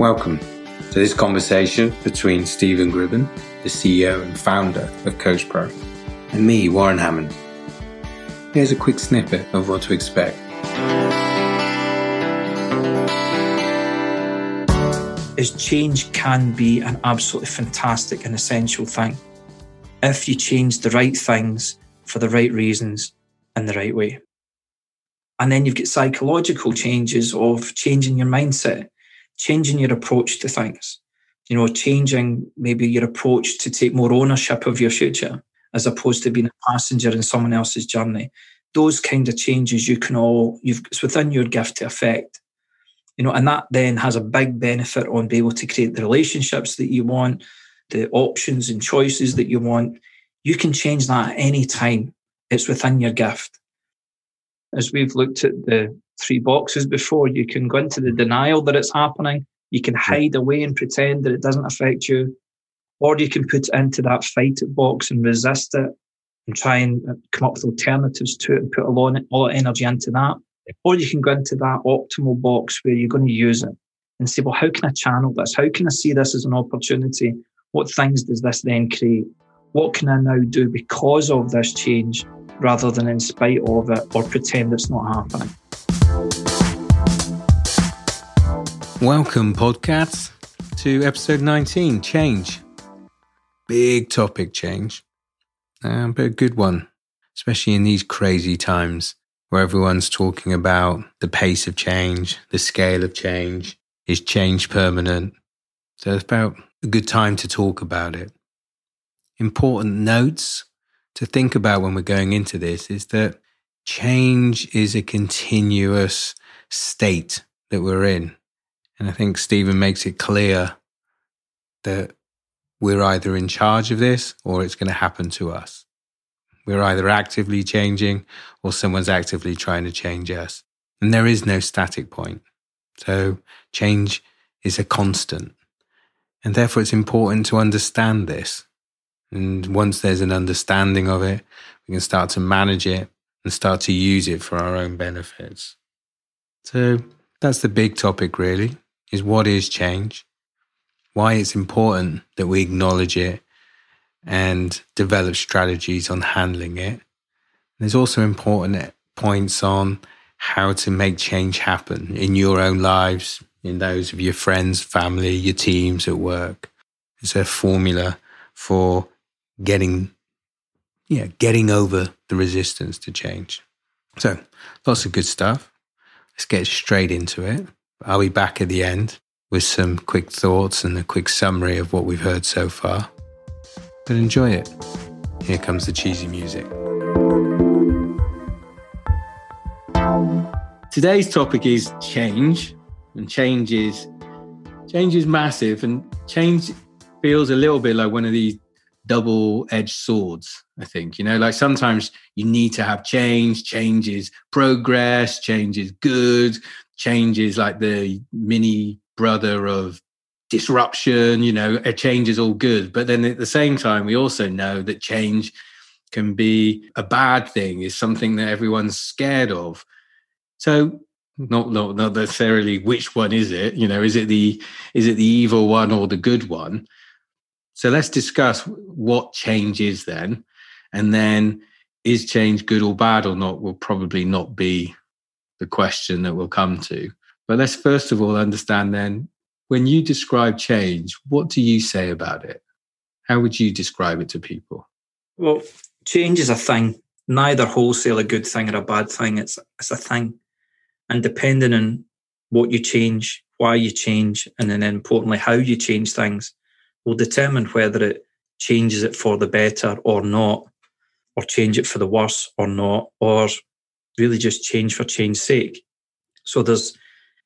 Welcome to this conversation between Stephen Gribben, the CEO and founder of Coach Pro, and me, Warren Hammond. Here's a quick snippet of what to expect. Is change can be an absolutely fantastic and essential thing if you change the right things for the right reasons in the right way. And then you've got psychological changes of changing your mindset, changing your approach to things, you know, changing maybe your approach to take more ownership of your future as opposed to being a passenger in someone else's journey. Those kind of changes you can all, you've, it's within your gift to affect. You know, and that then has a big benefit on being able to create the relationships that you want, the options and choices that you want. You can change that at any time. It's within your gift. As we've looked at the three boxes before, you can go into the denial that it's happening. You can hide away and pretend that it doesn't affect you or you can put into that fight box and resist it and try and uh, come up with alternatives to it and put a lot of energy into that. Or you can go into that optimal box where you're going to use it and say, well, how can I channel this? How can I see this as an opportunity? What things does this then create? What can I now do because of this change rather than in spite of it or pretend it's not happening? Welcome, podcasts, to episode 19 Change big topic change, um, but a good one, especially in these crazy times where everyone's talking about the pace of change, the scale of change. Is change permanent? So it's about a good time to talk about it. Important notes to think about when we're going into this is that change is a continuous state that we're in. And I think Stephen makes it clear that we're either in charge of this or it's going to happen to us. We're either actively changing or someone's actively trying to change us. And there is no static point. So change is a constant. And therefore it's important to understand this. And once there's an understanding of it, we can start to manage it and start to use it for our own benefits. So that's the big topic really, is what is change? why it's important that we acknowledge it and develop strategies on handling it. There's also important points on how to make change happen in your own lives, in those of your friends, family, your teams at work. It's a formula for getting, yeah, getting over the resistance to change. So lots of good stuff. Let's get straight into it. I'll be back at the end with some quick thoughts and a quick summary of what we've heard so far. But enjoy it. Here comes the cheesy music. Today's topic is change, and change is change is massive, and change feels a little bit like one of these double-edged swords. I think you know, like sometimes you need to have change. Change is progress. Change is good. Change is like the mini brother of disruption, you know, a change is all good. But then at the same time, we also know that change can be a bad thing, is something that everyone's scared of. So not, not not necessarily which one is it, you know, is it the is it the evil one or the good one? So let's discuss what change is then. And then is change good or bad or not will probably not be the question that we'll come to. But let's first of all understand then when you describe change, what do you say about it? How would you describe it to people? Well, change is a thing, neither wholesale a good thing or a bad thing. It's it's a thing. And depending on what you change, why you change, and then importantly how you change things will determine whether it changes it for the better or not, or change it for the worse or not, or really just change for change's sake. So there's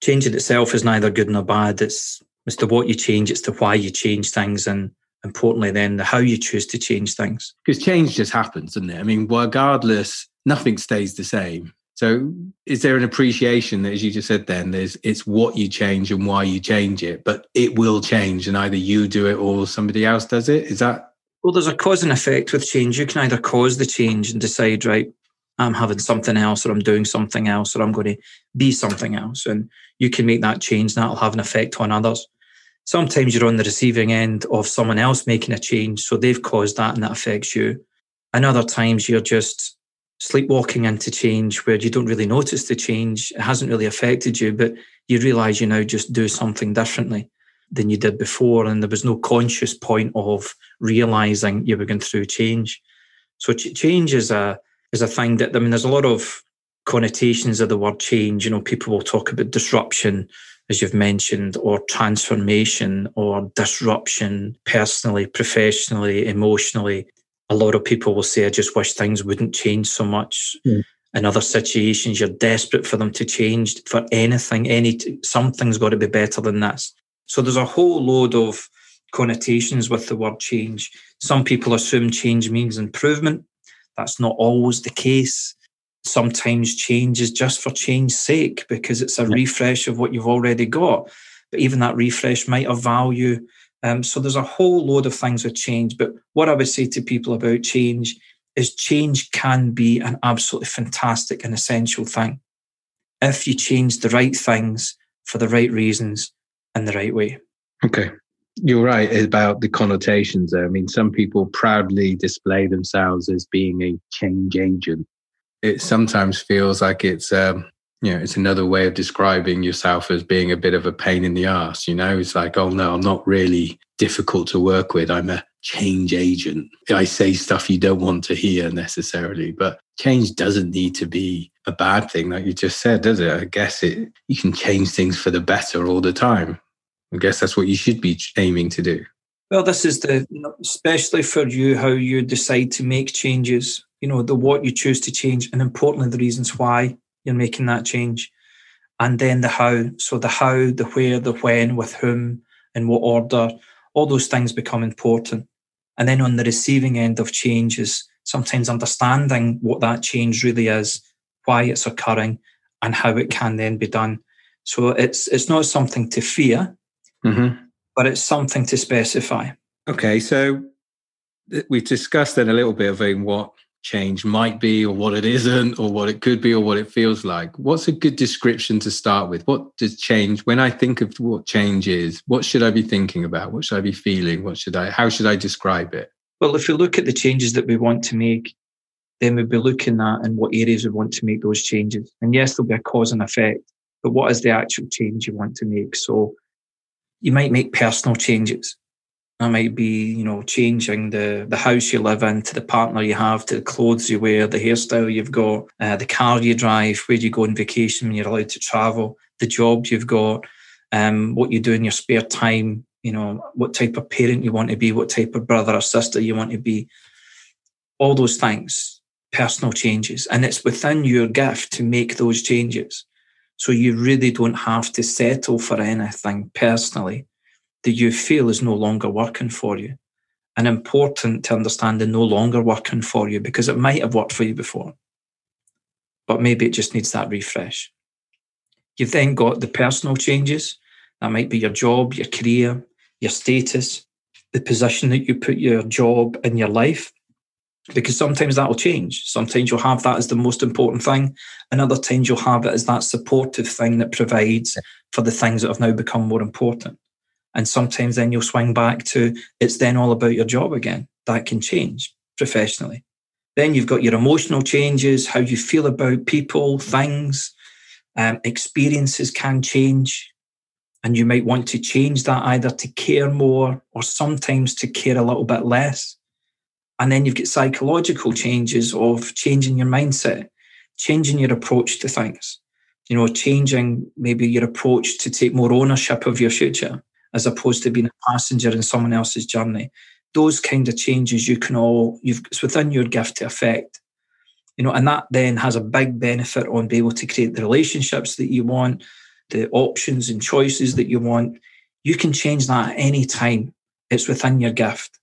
change in itself is neither good nor bad. It's as to what you change, it's to why you change things, and importantly, then the how you choose to change things. Because change just happens, doesn't it? I mean, regardless, nothing stays the same. So, is there an appreciation that, as you just said, then there's it's what you change and why you change it, but it will change, and either you do it or somebody else does it. Is that? Well, there's a cause and effect with change. You can either cause the change and decide, right, I'm having something else or I'm doing something else or I'm going to be something else. And you can make that change and that'll have an effect on others. sometimes you're on the receiving end of someone else making a change. So they've caused that and that affects you. And other times you're just sleepwalking into change where you don't really notice the change. It hasn't really affected you, but you realize you now just do something differently than you did before. And there was no conscious point of realizing you were going through change. So ch- change is a, is a thing that, I mean, there's a lot of connotations of the word change. You know, people will talk about disruption, as you've mentioned, or transformation or disruption personally, professionally, emotionally. A lot of people will say, I just wish things wouldn't change so much. Mm. In other situations, you're desperate for them to change for anything. Any something's got to be better than this. So there's a whole load of connotations with the word change. Some people assume change means improvement. That's not always the case sometimes change is just for change's sake because it's a refresh of what you've already got. But even that refresh might have value. Um, so there's a whole load of things with change. But what I would say to people about change is change can be an absolutely fantastic and essential thing if you change the right things for the right reasons and the right way. Okay. You're right about the connotations there. I mean, some people proudly display themselves as being a change agent it sometimes feels like it's um, you know it's another way of describing yourself as being a bit of a pain in the ass you know? It's like oh no i'm not really difficult to work with. I'm a change agent. I say stuff you don't want to hear necessarily but change doesn't need to be a bad thing like you just said does it? I guess it you can change things for the better all the time. I guess that's what you should be aiming to do. Well this is the especially for you how you decide to make changes. You know, the what you choose to change, and importantly, the reasons why you're making that change. And then the how. So the how, the where, the when, with whom, in what order, all those things become important. And then on the receiving end of change is sometimes understanding what that change really is, why it's occurring, and how it can then be done. So it's it's not something to fear, mm-hmm. but it's something to specify. Okay, so we've discussed then a little bit of what change might be or what it isn't or what it could be or what it feels like. What's a good description to start with? What does change when i think of what change is what should i be thinking about? What should i be feeling? What should i how should i describe it? Well if we look at the changes that we want to make then we'll be looking at in what areas we want to make those changes. And yes there'll be a cause and effect but what is the actual change you want to make? So you might make personal changes that might be, you know, changing the, the house you live in to the partner you have, to the clothes you wear, the hairstyle you've got, uh, the car you drive, where you go on vacation when you're allowed to travel, the job you've got, um, what you do in your spare time, you know, what type of parent you want to be, what type of brother or sister you want to be. All those things, personal changes. And it's within your gift to make those changes. So you really don't have to settle for anything personally that you feel is no longer working for you. And important to understand the no longer working for you because it might have worked for you before, but maybe it just needs that refresh. You've then got the personal changes. That might be your job, your career, your status, the position that you put your job in your life, because sometimes that will change. Sometimes you'll have that as the most important thing, and other times you'll have it as that supportive thing that provides for the things that have now become more important. And sometimes then you'll swing back to it's then all about your job again. That can change professionally. Then you've got your emotional changes, how you feel about people, things, um, experiences can change. And you might want to change that either to care more or sometimes to care a little bit less. And then you've got psychological changes of changing your mindset, changing your approach to things, you know, changing maybe your approach to take more ownership of your future as opposed to being a passenger in someone else's journey. Those kind of changes you can all you've it's within your gift to affect. You know, and that then has a big benefit on being able to create the relationships that you want, the options and choices that you want. You can change that at any time. It's within your gift.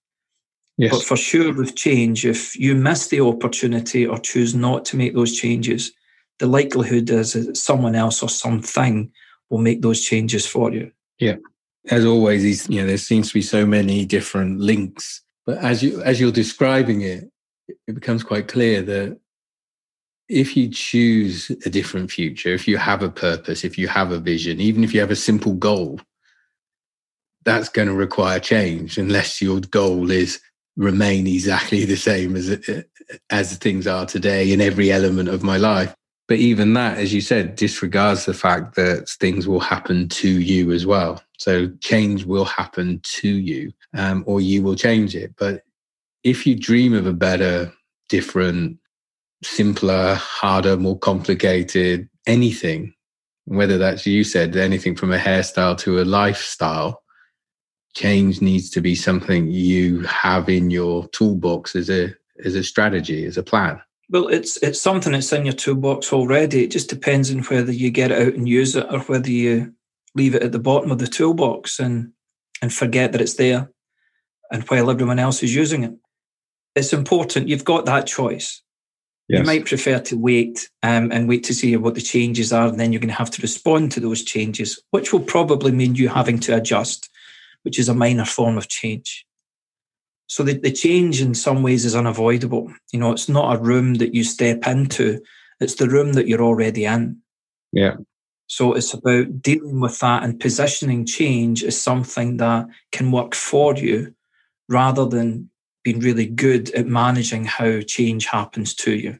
Yes. But for sure, with change, if you miss the opportunity or choose not to make those changes, the likelihood is that someone else or something will make those changes for you. Yeah as always, these you know there seems to be so many different links. But as you as you're describing it, it becomes quite clear that if you choose a different future, if you have a purpose, if you have a vision, even if you have a simple goal, that's going to require change unless your goal is remain exactly the same as as things are today in every element of my life. But even that, as you said, disregards the fact that things will happen to you as well. So change will happen to you, um, or you will change it. But if you dream of a better, different, simpler, harder, more complicated anything, whether that's you said anything from a hairstyle to a lifestyle, change needs to be something you have in your toolbox as a as a strategy, as a plan. Well, it's it's something that's in your toolbox already. It just depends on whether you get it out and use it or whether you leave it at the bottom of the toolbox and and forget that it's there and while everyone else is using it. It's important. You've got that choice. Yes. You might prefer to wait um, and wait to see what the changes are, and then you're going to have to respond to those changes, which will probably mean you having to adjust which is a minor form of change. So the, the change in some ways is unavoidable. You know, it's not a room that you step into, it's the room that you're already in. Yeah. So it's about dealing with that and positioning change as something that can work for you rather than being really good at managing how change happens to you.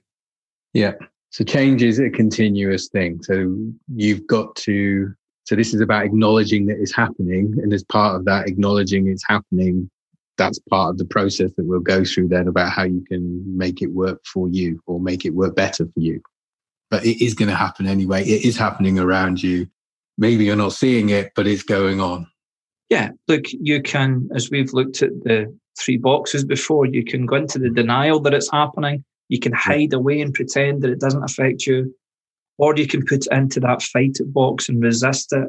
Yeah. So change is a continuous thing. So you've got to so this is about acknowledging that it's happening. And as part of that, acknowledging it's happening, that's part of the process that we'll go through then about how you can make it work for you or make it work better for you. But it is going to happen anyway. It is happening around you. Maybe you're not seeing it, but it's going on. Yeah. Look, you can, as we've looked at the three boxes before, you can go into the denial that it's happening. You can hide away and pretend that it doesn't affect you or you can put into that fight box and resist it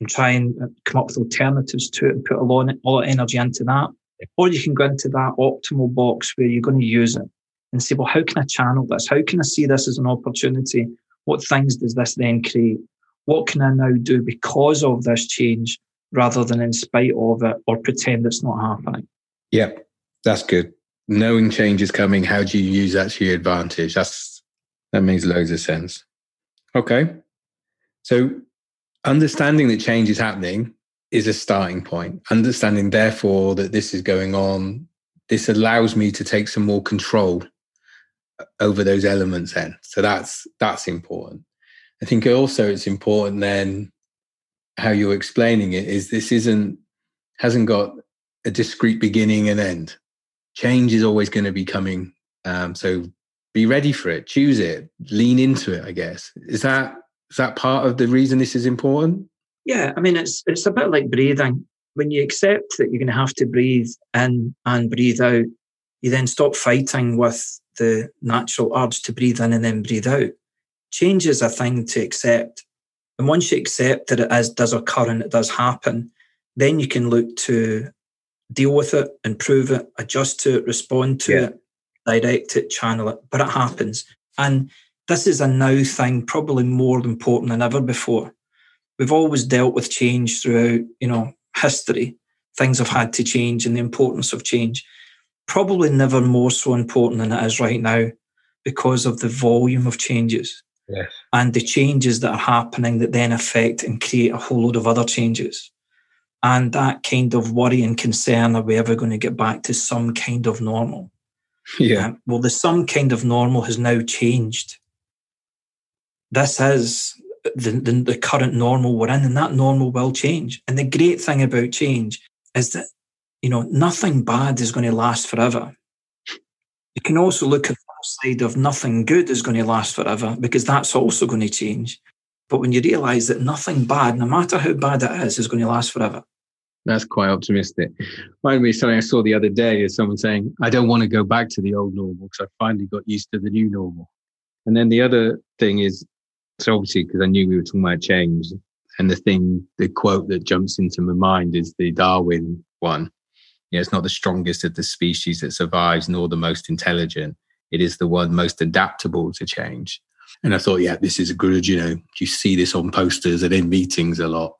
and try and uh, come up with alternatives to it and put a lot of energy into that. Or you can go into that optimal box where you're going to use it and say, well, how can I channel this? How can I see this as an opportunity? What things does this then create? What can I now do because of this change rather than in spite of it or pretend it's not happening? Yep, that's good. Knowing change is coming, how do you use that to your advantage? That's that makes loads of sense. Okay. So understanding that change is happening is a starting point. Understanding, therefore, that this is going on, this allows me to take some more control over those elements then. So that's that's important. I think also it's important then how you're explaining it is this isn't hasn't got a discrete beginning and end. Change is always going to be coming. Um, so be ready for it, choose it, lean into it, I guess. Is that is that part of the reason this is important? Yeah, I mean it's it's a bit like breathing. When you accept that you're going to have to breathe in and breathe out, you then stop fighting with the natural urge to breathe in and then breathe out. Change is a thing to accept. And once you accept that it is, does occur and it does happen, then you can look to deal with it, improve it, adjust to it, respond to yeah. it, direct it, channel it, but it happens. And this is a now thing, probably more important than ever before. We've always dealt with change throughout, you know, history. Things have had to change and the importance of change. Probably never more so important than it is right now because of the volume of changes. Yes. And the changes that are happening that then affect and create a whole load of other changes. And that kind of worry and concern are we ever going to get back to some kind of normal? Yeah. Um, well, the some kind of normal has now changed. This is the, the, the current normal we're in, and that normal will change. And the great thing about change is that, you know, nothing bad is going to last forever. You can also look at the side of nothing good is going to last forever because that's also going to change. But when you realize that nothing bad, no matter how bad it is, is going to last forever, that's quite optimistic. Reminded me something I saw the other day is someone saying, I don't want to go back to the old normal because I finally got used to the new normal. And then the other thing is, so obviously, because I knew we were talking about change, and the thing, the quote that jumps into my mind is the Darwin one. Yeah, it's not the strongest of the species that survives, nor the most intelligent. It is the one most adaptable to change. And I thought, yeah, this is good, you know, you see this on posters and in meetings a lot.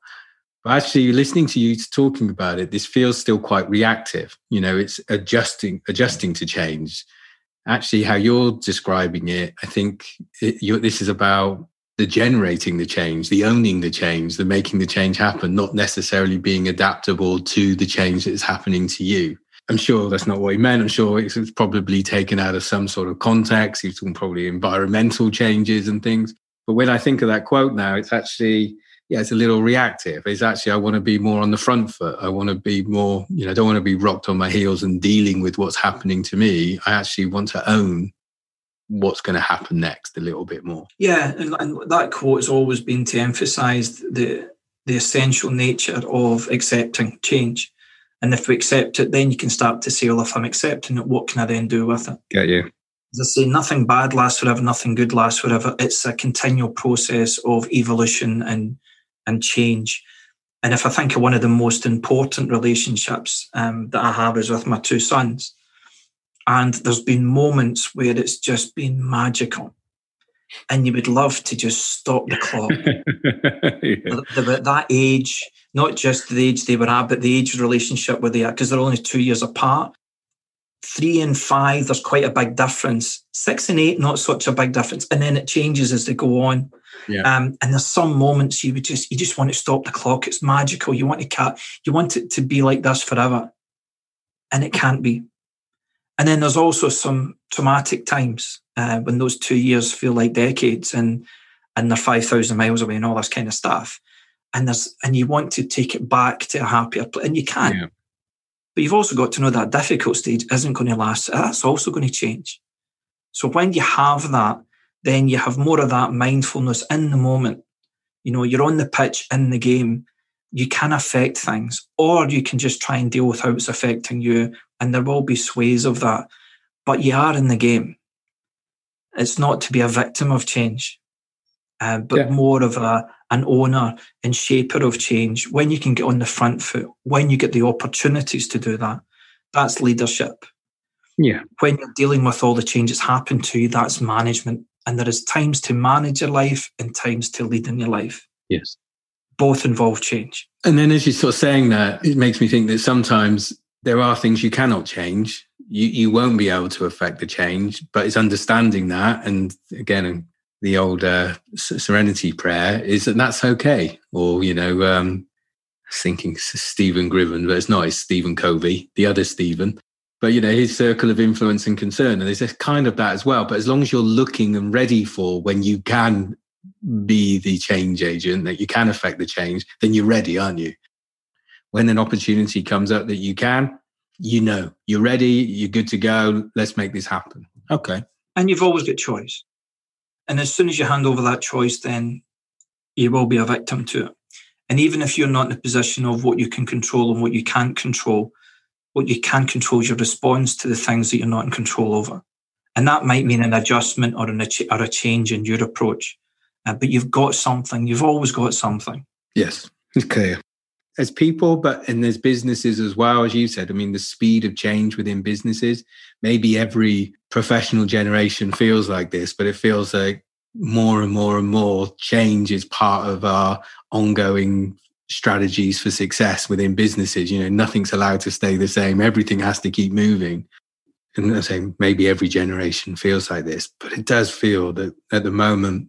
But actually, listening to you talking about it, this feels still quite reactive. You know, it's adjusting, adjusting to change. Actually, how you're describing it, I think it, this is about the generating the change, the owning the change, the making the change happen, not necessarily being adaptable to the change that is happening to you. I'm sure that's not what he meant. I'm sure it's probably taken out of some sort of context. He's talking probably environmental changes and things. But when I think of that quote now, it's actually, yeah, it's a little reactive. It's actually, I want to be more on the front foot. I want to be more, you know, I don't want to be rocked on my heels and dealing with what's happening to me. I actually want to own what's going to happen next a little bit more. Yeah, and, and that quote has always been to emphasize the the essential nature of accepting change. And if we accept it, then you can start to say, well, if I'm accepting it, what can I then do with it? Get you. As I say, nothing bad lasts forever, nothing good lasts forever. It's a continual process of evolution and and change. And if I think of one of the most important relationships um, that I have is with my two sons, and there's been moments where it's just been magical. And you would love to just stop the clock. yeah. At that age, not just the age they were at, but the age of relationship where they are, because they're only two years apart. Three and five, there's quite a big difference. Six and eight, not such a big difference. And then it changes as they go on. Yeah. Um, and there's some moments you would just you just want to stop the clock. It's magical. You want to cut, you want it to be like this forever. And it can't be. And then there's also some traumatic times uh, when those two years feel like decades and and they're 5,000 miles away and all this kind of stuff. And there's and you want to take it back to a happier place, and you can. Yeah. But you've also got to know that difficult stage isn't going to last. That's also going to change. So when you have that, then you have more of that mindfulness in the moment. You know, you're on the pitch in the game. You can affect things, or you can just try and deal with how it's affecting you and there will be sways of that. But you are in the game. It's not to be a victim of change, uh, but yeah. more of a an owner and shaper of change. When you can get on the front foot, when you get the opportunities to do that, that's leadership. Yeah. When you're dealing with all the changes happen to you, that's management. And there is times to manage your life and times to lead in your life. Yes. Both involve change. And then as you're sort of saying that, it makes me think that sometimes there are things you cannot change. You you won't be able to affect the change, but it's understanding that. And again, the old uh, serenity prayer is that that's okay. Or you know, um, thinking Stephen Gribben, but it's not. It's Stephen Covey, the other Stephen. But you know, his circle of influence and concern, and there's kind of that as well. But as long as you're looking and ready for when you can be the change agent, that you can affect the change, then you're ready, aren't you? when an opportunity comes up that you can, you know, you're ready, you're good to go. Let's make this happen. Okay. And you've always got choice. And as soon as you hand over that choice, then you will be a victim to it. And even if you're not in a position of what you can control and what you can't control, what you can control is your response to the things that you're not in control over. And that might mean an adjustment or, an, or a change in your approach. Uh, but you've got something, you've always got something. Yes, clear as people, but and there's businesses as well, as you said. I mean, the speed of change within businesses. Maybe every professional generation feels like this, but it feels like more and more and more change is part of our ongoing strategies for success within businesses. You know, nothing's allowed to stay the same. Everything has to keep moving. And I say maybe every generation feels like this, but it does feel that at the moment,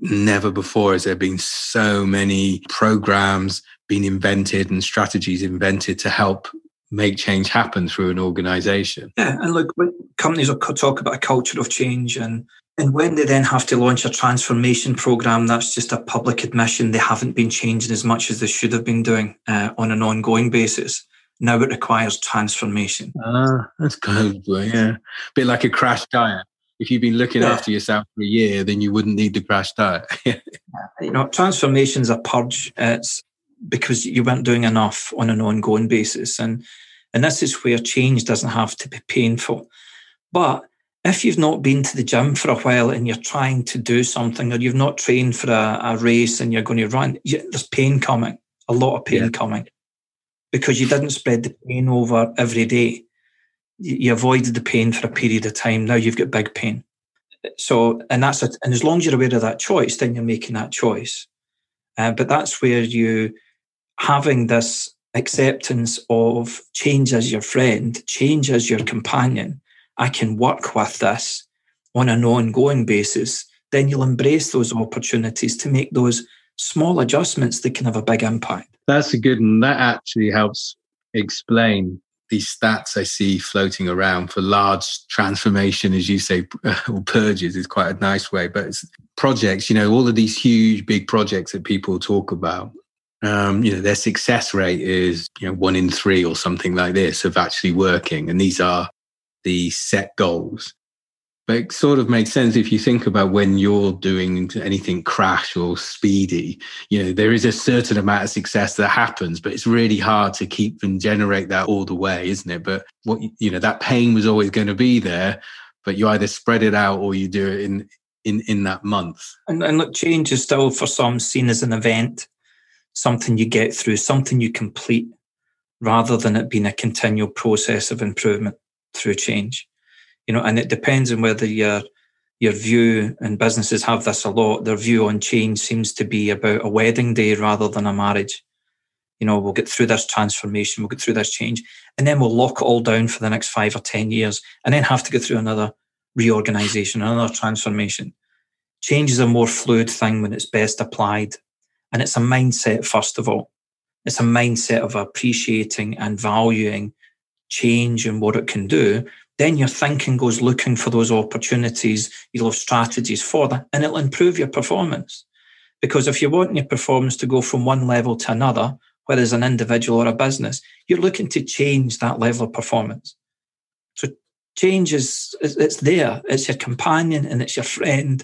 never before has there been so many programs, been invented and strategies invented to help make change happen through an organization. Yeah, and look, when companies will talk about a culture of change and and when they then have to launch a transformation program, that's just a public admission they haven't been changing as much as they should have been doing uh, on an ongoing basis. Now it requires transformation. Ah, that's good. Yeah, a bit like a crash diet. If you've been looking yeah. after yourself for a year, then you wouldn't need the crash diet. you know, transformation's a purge. It's because you weren't doing enough on an ongoing basis. And and this is where change doesn't have to be painful. But if you've not been to the gym for a while and you're trying to do something, or you've not trained for a, a race and you're going to run, you, there's pain coming, a lot of pain yeah. coming, because you didn't spread the pain over every day. You, avoided the pain for a period of time. Now you've got big pain. So, and that's it. And as long as you're aware of that choice, then you're making that choice. Uh, but that's where you having this acceptance of change as your friend, change as your companion, I can work with this on an ongoing basis, then you'll embrace those opportunities to make those small adjustments that can have a big impact. That's a good one. That actually helps explain these stats I see floating around for large transformation, as you say, or purges is quite a nice way. But it's projects, you know, all of these huge, big projects that people talk about, um, you know, their success rate is, you know, one in three or something like this of actually working. And these are the set goals. But it sort of makes sense if you think about when you're doing anything crash or speedy, you know, there is a certain amount of success that happens, but it's really hard to keep and generate that all the way, isn't it? But what, you know, that pain was always going to be there, but you either spread it out or you do it in, in, in that month. And, and look, change is still for some seen as an event, something you get through, something you complete, rather than it being a continual process of improvement through change you know, and it depends on whether your your view and businesses have this a lot. Their view on change seems to be about a wedding day rather than a marriage. You know, we'll get through this transformation, we'll get through this change, and then we'll lock it all down for the next five or ten years, and then have to go through another reorganization, another transformation. Change is a more fluid thing when it's best applied, and it's a mindset first of all. It's a mindset of appreciating and valuing change and what it can do then your thinking goes looking for those opportunities. You'll have strategies for that and it'll improve your performance. Because if you want your performance to go from one level to another, whether as an individual or a business, you're looking to change that level of performance. So change is, it's there. It's your companion and it's your friend.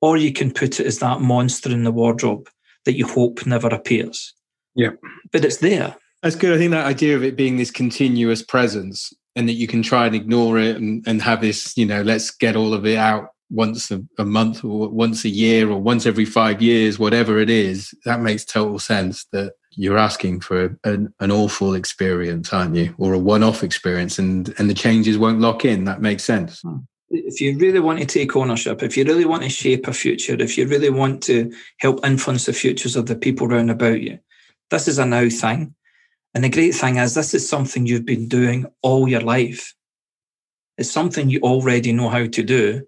Or you can put it as that monster in the wardrobe that you hope never appears. Yeah. But it's there. That's good. I think that idea of it being this continuous presence and that you can try and ignore it and, and have this, you know, let's get all of it out once a, a, month or once a year or once every five years, whatever it is, that makes total sense that you're asking for an, an awful experience, aren't you? Or a one-off experience and, and the changes won't lock in. That makes sense. Hmm. If you really want to take ownership, if you really want to shape a future, if you really want to help influence the futures of the people around about you, this is a now thing. And the great thing is, this is something you've been doing all your life. It's something you already know how to do,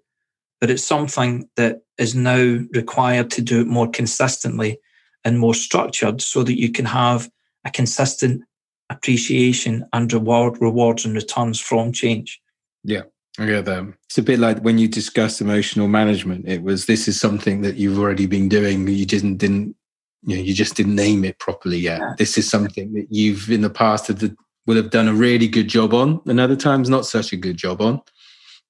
but it's something that is now required to do it more consistently and more structured so that you can have a consistent appreciation and reward, rewards and returns from change. Yeah. I get that. It's a bit like when you discuss emotional management. It was this is something that you've already been doing. You didn't didn't you know you just didn't name it properly yet yeah. this is something that you've in the past have, will have done a really good job on and other times not such a good job on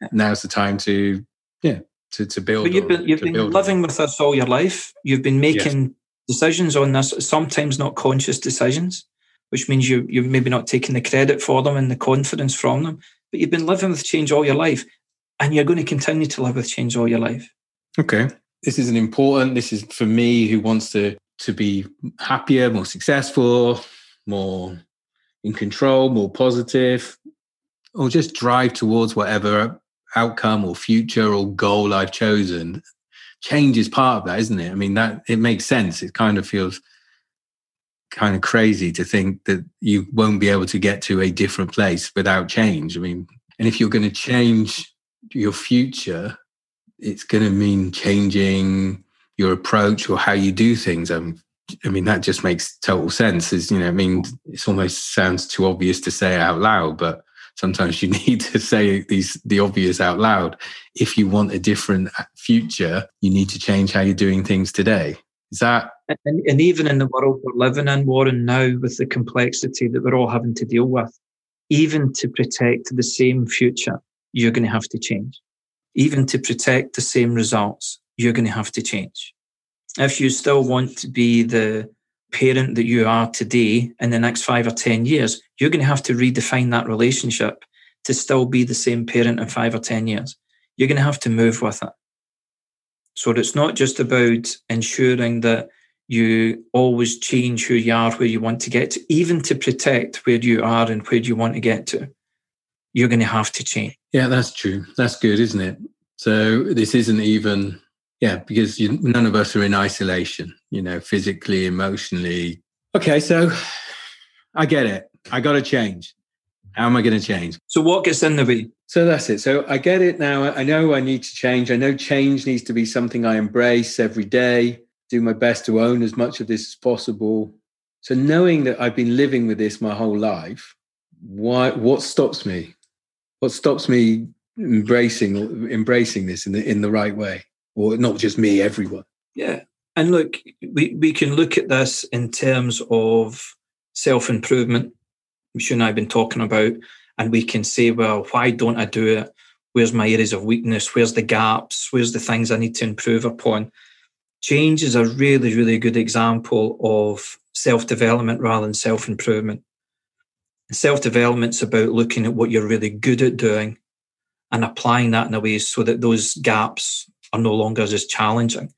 yeah. now's the time to yeah to, to build but you've been, you've been living with us all your life you've been making yes. decisions on this sometimes not conscious decisions which means you you're maybe not taking the credit for them and the confidence from them but you've been living with change all your life and you're going to continue to live with change all your life okay this is an important this is for me who wants to to be happier, more successful, more in control, more positive, or just drive towards whatever outcome or future or goal I've chosen. Change is part of that, isn't it? I mean, that it makes sense. It kind of feels kind of crazy to think that you won't be able to get to a different place without change. I mean, and if you're going to change your future, it's going to mean changing your approach or how you do things. Um, I mean, that just makes total sense. Is you know, I mean, it almost sounds too obvious to say out loud, but sometimes you need to say these the obvious out loud. If you want a different future, you need to change how you're doing things today. Is that? And, and even in the world we're living in, Warren, now with the complexity that we're all having to deal with, even to protect the same future, you're going to have to change. Even to protect the same results, you're going to have to change. If you still want to be the parent that you are today in the next five or 10 years, you're going to have to redefine that relationship to still be the same parent in five or 10 years. You're going to have to move with it. So it's not just about ensuring that you always change who you are, where you want to get to, even to protect where you are and where you want to get to. You're going to have to change. Yeah, that's true. That's good, isn't it? So this isn't even yeah, because you, none of us are in isolation, you know, physically, emotionally. Okay, so I get it. I got to change. How am I going to change? So, what gets in the way? So that's it. So I get it now. I know I need to change. I know change needs to be something I embrace every day, do my best to own as much of this as possible. So knowing that I've been living with this my whole life, why what stops me? What stops me embracing embracing this in the in the right way? Or not just me, everyone. Yeah. And look, we, we can look at this in terms of self improvement, which you and I have been talking about, and we can say, well, why don't I do it? Where's my areas of weakness? Where's the gaps? Where's the things I need to improve upon? Change is a really, really good example of self development rather than self improvement. Self development's about looking at what you're really good at doing and applying that in a way so that those gaps are no longer as challenging.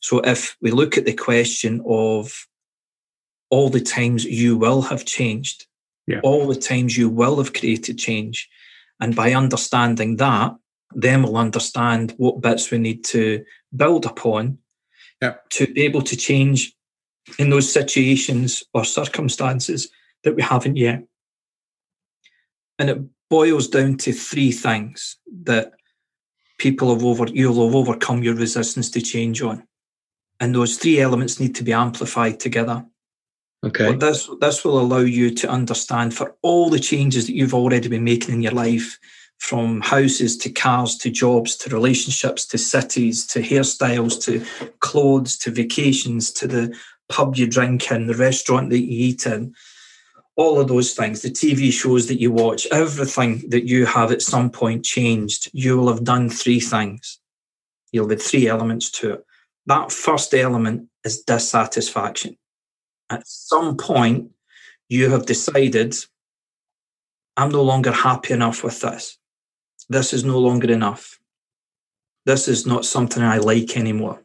So if we look at the question of all the times you will have changed, yeah. all the times you will have created change. And by understanding that, then we'll understand what bits we need to build upon yeah. to be able to change in those situations or circumstances that we haven't yet. And it boils down to three things that people have over you'll have overcome your resistance to change on. And those three elements need to be amplified together. Okay. But this this will allow you to understand for all the changes that you've already been making in your life, from houses to cars to jobs to relationships to cities to hairstyles to clothes to vacations to the pub you drink in, the restaurant that you eat in, all of those things, the TV shows that you watch, everything that you have at some point changed, you will have done three things. You'll have three elements to it. That first element is dissatisfaction at some point you have decided I'm no longer happy enough with this. This is no longer enough. This is not something I like anymore.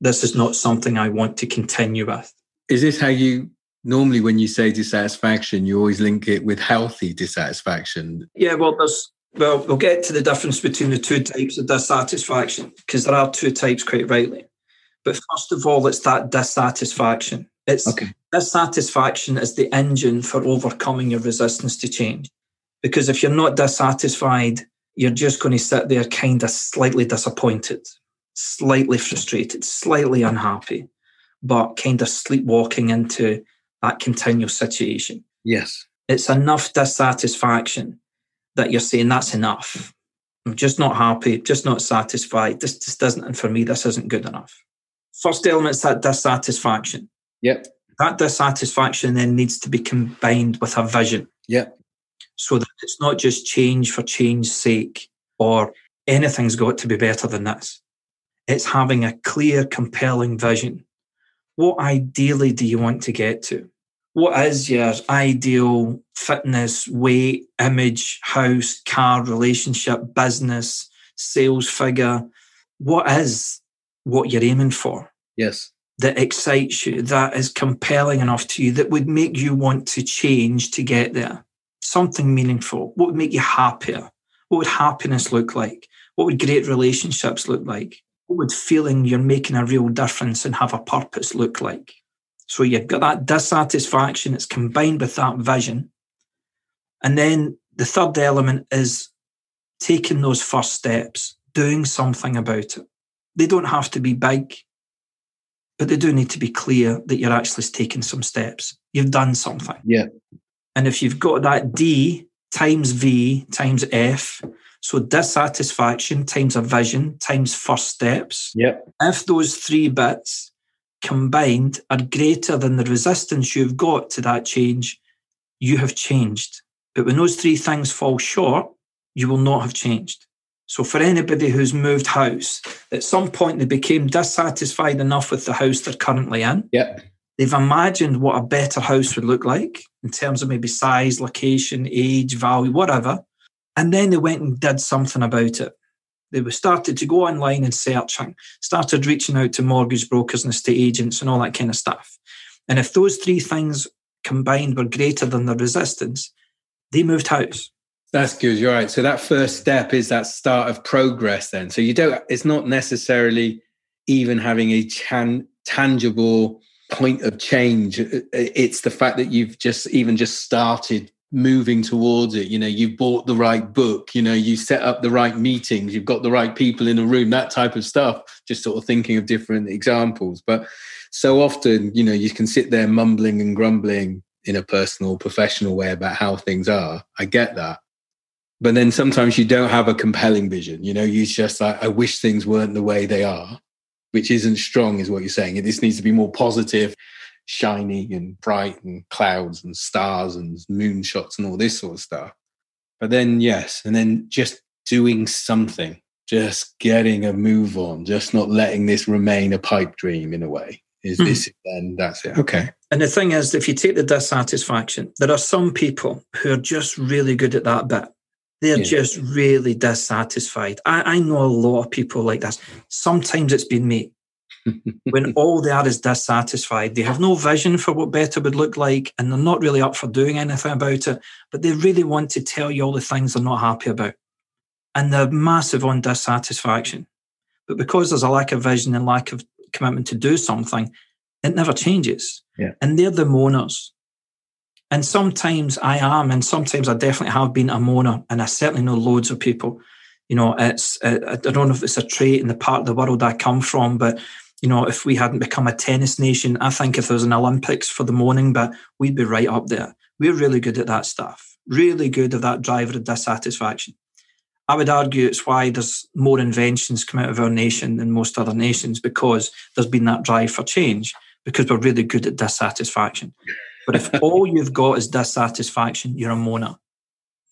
This is not something I want to continue with. Is this how you normally, when you say dissatisfaction, you always link it with healthy dissatisfaction? Yeah, well, there's well, we'll get to the difference between the two types of dissatisfaction because there are two types, quite rightly. But first of all, it's that dissatisfaction. It's okay. dissatisfaction is the engine for overcoming your resistance to change. Because if you're not dissatisfied, you're just going to sit there kind of slightly disappointed, slightly frustrated, slightly unhappy, but kind of sleepwalking into that continual situation. Yes. It's enough dissatisfaction that you're saying that's enough. I'm just not happy, just not satisfied. This just doesn't, and for me, this isn't good enough. First element's that dissatisfaction. Yep. That dissatisfaction then needs to be combined with a vision. Yep. So that it's not just change for change's sake or anything's got to be better than this. It's having a clear, compelling vision. What ideally do you want to get to? What is your ideal fitness, weight, image, house, car, relationship, business, sales figure? What is what you're aiming for? Yes that excites you, that is compelling enough to you, that would make you want to change to get there? Something meaningful. What would make you happier? What would happiness look like? What would great relationships look like? What would feeling you're making a real difference and have a purpose look like? So you've got that dissatisfaction, it's combined with that vision. And then the third element is taking those first steps, doing something about it. They don't have to be big but they do need to be clear that you're actually taking some steps. You've done something. Yeah. And if you've got that D times V times F, so dissatisfaction times a vision times first steps. Yeah. If those three bits combined are greater than the resistance you've got to that change, you have changed. But when those three things fall short, you will not have changed. So for anybody who's moved house, at some point they became dissatisfied enough with the house they're currently in. Yeah. They've imagined what a better house would look like in terms of maybe size, location, age, value, whatever. And then they went and did something about it. They started to go online and searching, started reaching out to mortgage brokers and estate agents and all that kind of stuff. And if those three things combined were greater than the resistance, they moved house. That's good. You're right. So that first step is that start of progress. Then, so you don't. It's not necessarily even having a tangible point of change. It's the fact that you've just even just started moving towards it. You know, you've bought the right book, you know, you set up the right meetings, you've got the right people in a room, that type of stuff. Just sort of thinking of different examples. But so often, you know, you can sit there mumbling and grumbling in a personal, professional way about how things are. I get that. But then sometimes you don't have a compelling vision. You know, you just like, I wish things weren't the way they are, which isn't strong, is what you're saying. It this needs to be more positive shiny and bright and clouds and stars and moonshots and all this sort of stuff. But then, yes, and then just doing something, just getting a move on, just not letting this remain a pipe dream in a way. Is mm. this then that's it? Okay. And the thing is, if you take the dissatisfaction, there are some people who are just really good at that bit. They're yeah. just really dissatisfied. I, I know a lot of people like this. Sometimes it's been me when all they are is dissatisfied. They have no vision for what better would look like, and they're not really up for doing anything about it, but they really want to tell you all the things they're not happy about. And they're massive on dissatisfaction. But because there's a lack of vision and lack of commitment to do something, it never changes. Yeah. And they're the moaners. And sometimes I am, and sometimes I definitely have been a moaner, and I certainly know loads of people. You know, it's uh, I don't know if it's a trait in the part of the world I come from, but you know, if we hadn't become a tennis nation, I think if there was an Olympics for the morning, but we'd be right up there. We're really good at that stuff, really good at that driver of dissatisfaction. I would argue it's why there's more inventions come out of our nation than most other nations because there's been that drive for change because we're really good at dissatisfaction. But if all you've got is dissatisfaction, you're a moaner.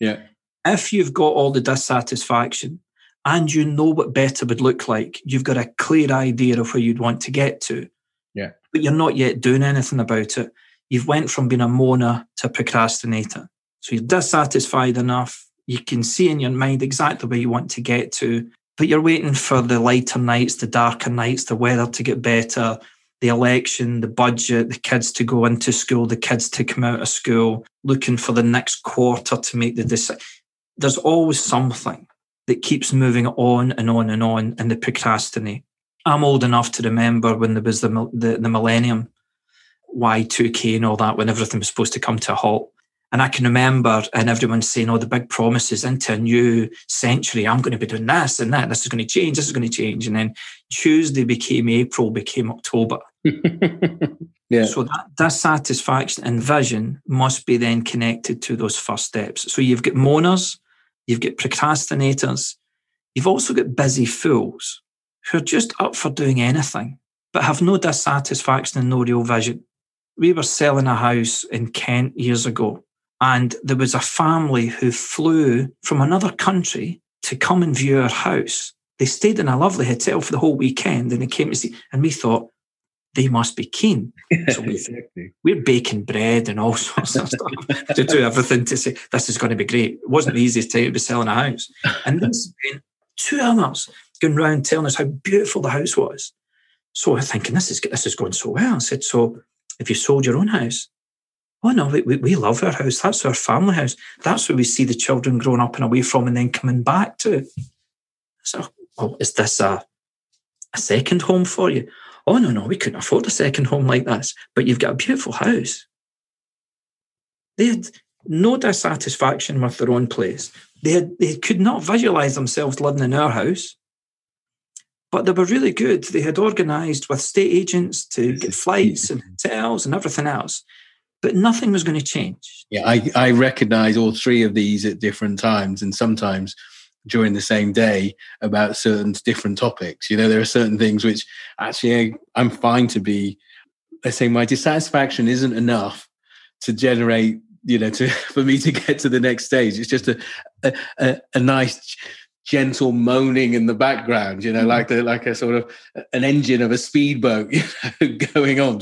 Yeah. If you've got all the dissatisfaction and you know what better would look like. You've got a clear idea of where you'd want to get to. Yeah. But you're not yet doing anything about it. You've went from being a moaner to a procrastinator. So you're dissatisfied enough. You can see in your mind exactly where you want to get to, but you're waiting for the lighter nights, the darker nights, the weather to get better, the election, the budget, the kids to go into school, the kids to come out of school, looking for the next quarter to make the decision. There's always something that keeps moving on and on and on and they procrastinate. I'm old enough to remember when there was the, the, the millennium, Y2K and all that, when everything was supposed to come to a halt. And I can remember, and everyone saying, "Oh, the big promises into a new century. I'm going to be doing this and that. This is going to change. This is going to change." And then Tuesday became April, became October. yeah. So that that satisfaction and vision must be then connected to those first steps. So you've got moaners, You've got procrastinators. You've also got busy fools who are just up for doing anything, but have no dissatisfaction and no real vision. We were selling a house in Kent years ago, and there was a family who flew from another country to come and view our house. They stayed in a lovely hotel for the whole weekend and they came to see, and we thought, they must be keen. So we, exactly. we're baking bread and all sorts of stuff to do everything to say this is going to be great. It wasn't the easiest time to be selling a house. And they spent two hours going around telling us how beautiful the house was. So we're thinking this is this is going so well. I said, so if you sold your own house, oh no, we, we love our house. That's our family house. That's where we see the children growing up and away from and then coming back to. So, oh, well, is this a a second home for you? Oh, no, no, we couldn't afford a second home like this, but you've got a beautiful house. They had no dissatisfaction with their own place. They, had, they could not visualize themselves living in our house, but they were really good. They had organized with state agents to get flights and hotels and everything else, but nothing was going to change. Yeah, I, I recognize all three of these at different times, and sometimes during the same day about certain different topics. You know, there are certain things which actually I'm fine to be, let's say, my dissatisfaction isn't enough to generate, you know, to for me to get to the next stage. It's just a a, a, a nice gentle moaning in the background, you know, mm. like the like a sort of an engine of a speedboat you know, going on.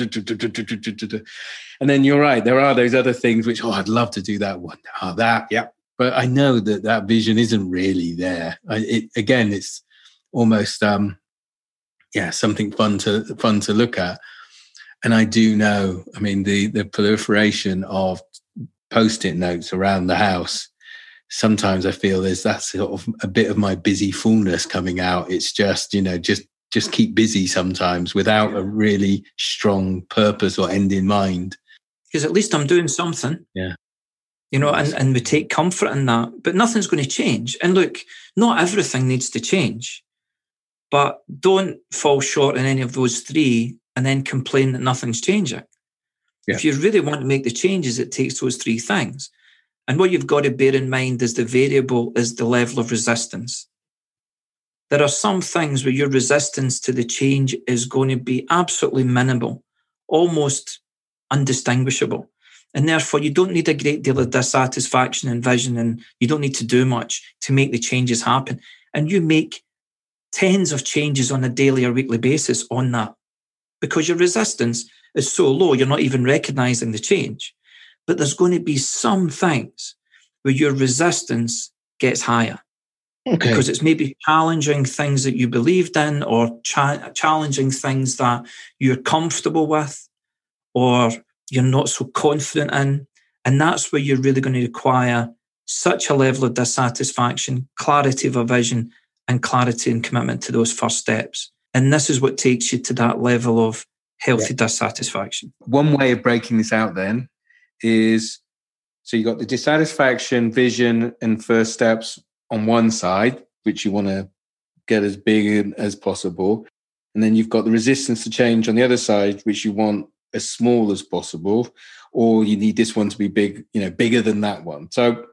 And then you're right, there are those other things which, oh, I'd love to do that one. Oh, that, yeah, but I know that that vision isn't really there. I, it, again, it's almost um, yeah something fun to fun to look at. And I do know, I mean, the the proliferation of post-it notes around the house. Sometimes I feel there's that sort of a bit of my busy fullness coming out. It's just you know just just keep busy sometimes without a really strong purpose or end in mind. Because at least I'm doing something. Yeah You know, and, and we take comfort in that, but nothing's going to change. And look, not everything needs to change, but don't fall short in any of those three and then complain that nothing's changing. Yeah. If you really want to make the changes, it takes those three things. And what you've got to bear in mind is the variable is the level of resistance. There are some things where your resistance to the change is going to be absolutely minimal, almost undistinguishable. And therefore, you don't need a great deal of dissatisfaction and vision, and you don't need to do much to make the changes happen. And you make tens of changes on a daily or weekly basis on that because your resistance is so low, you're not even recognizing the change. But there's going to be some things where your resistance gets higher. Okay. Because it's maybe challenging things that you believed in or cha- challenging things that you're comfortable with or you're not so confident in. And that's where you're really going to require such a level of dissatisfaction, clarity of a vision, and clarity and commitment to those first steps. And this is what takes you to that level of healthy yeah. dissatisfaction. One way of breaking this out then is so you've got the dissatisfaction, vision, and first steps on one side, which you want to get as big as possible. And then you've got the resistance to change on the other side, which you want as small as possible, or you need this one to be big, you know, bigger than that one. So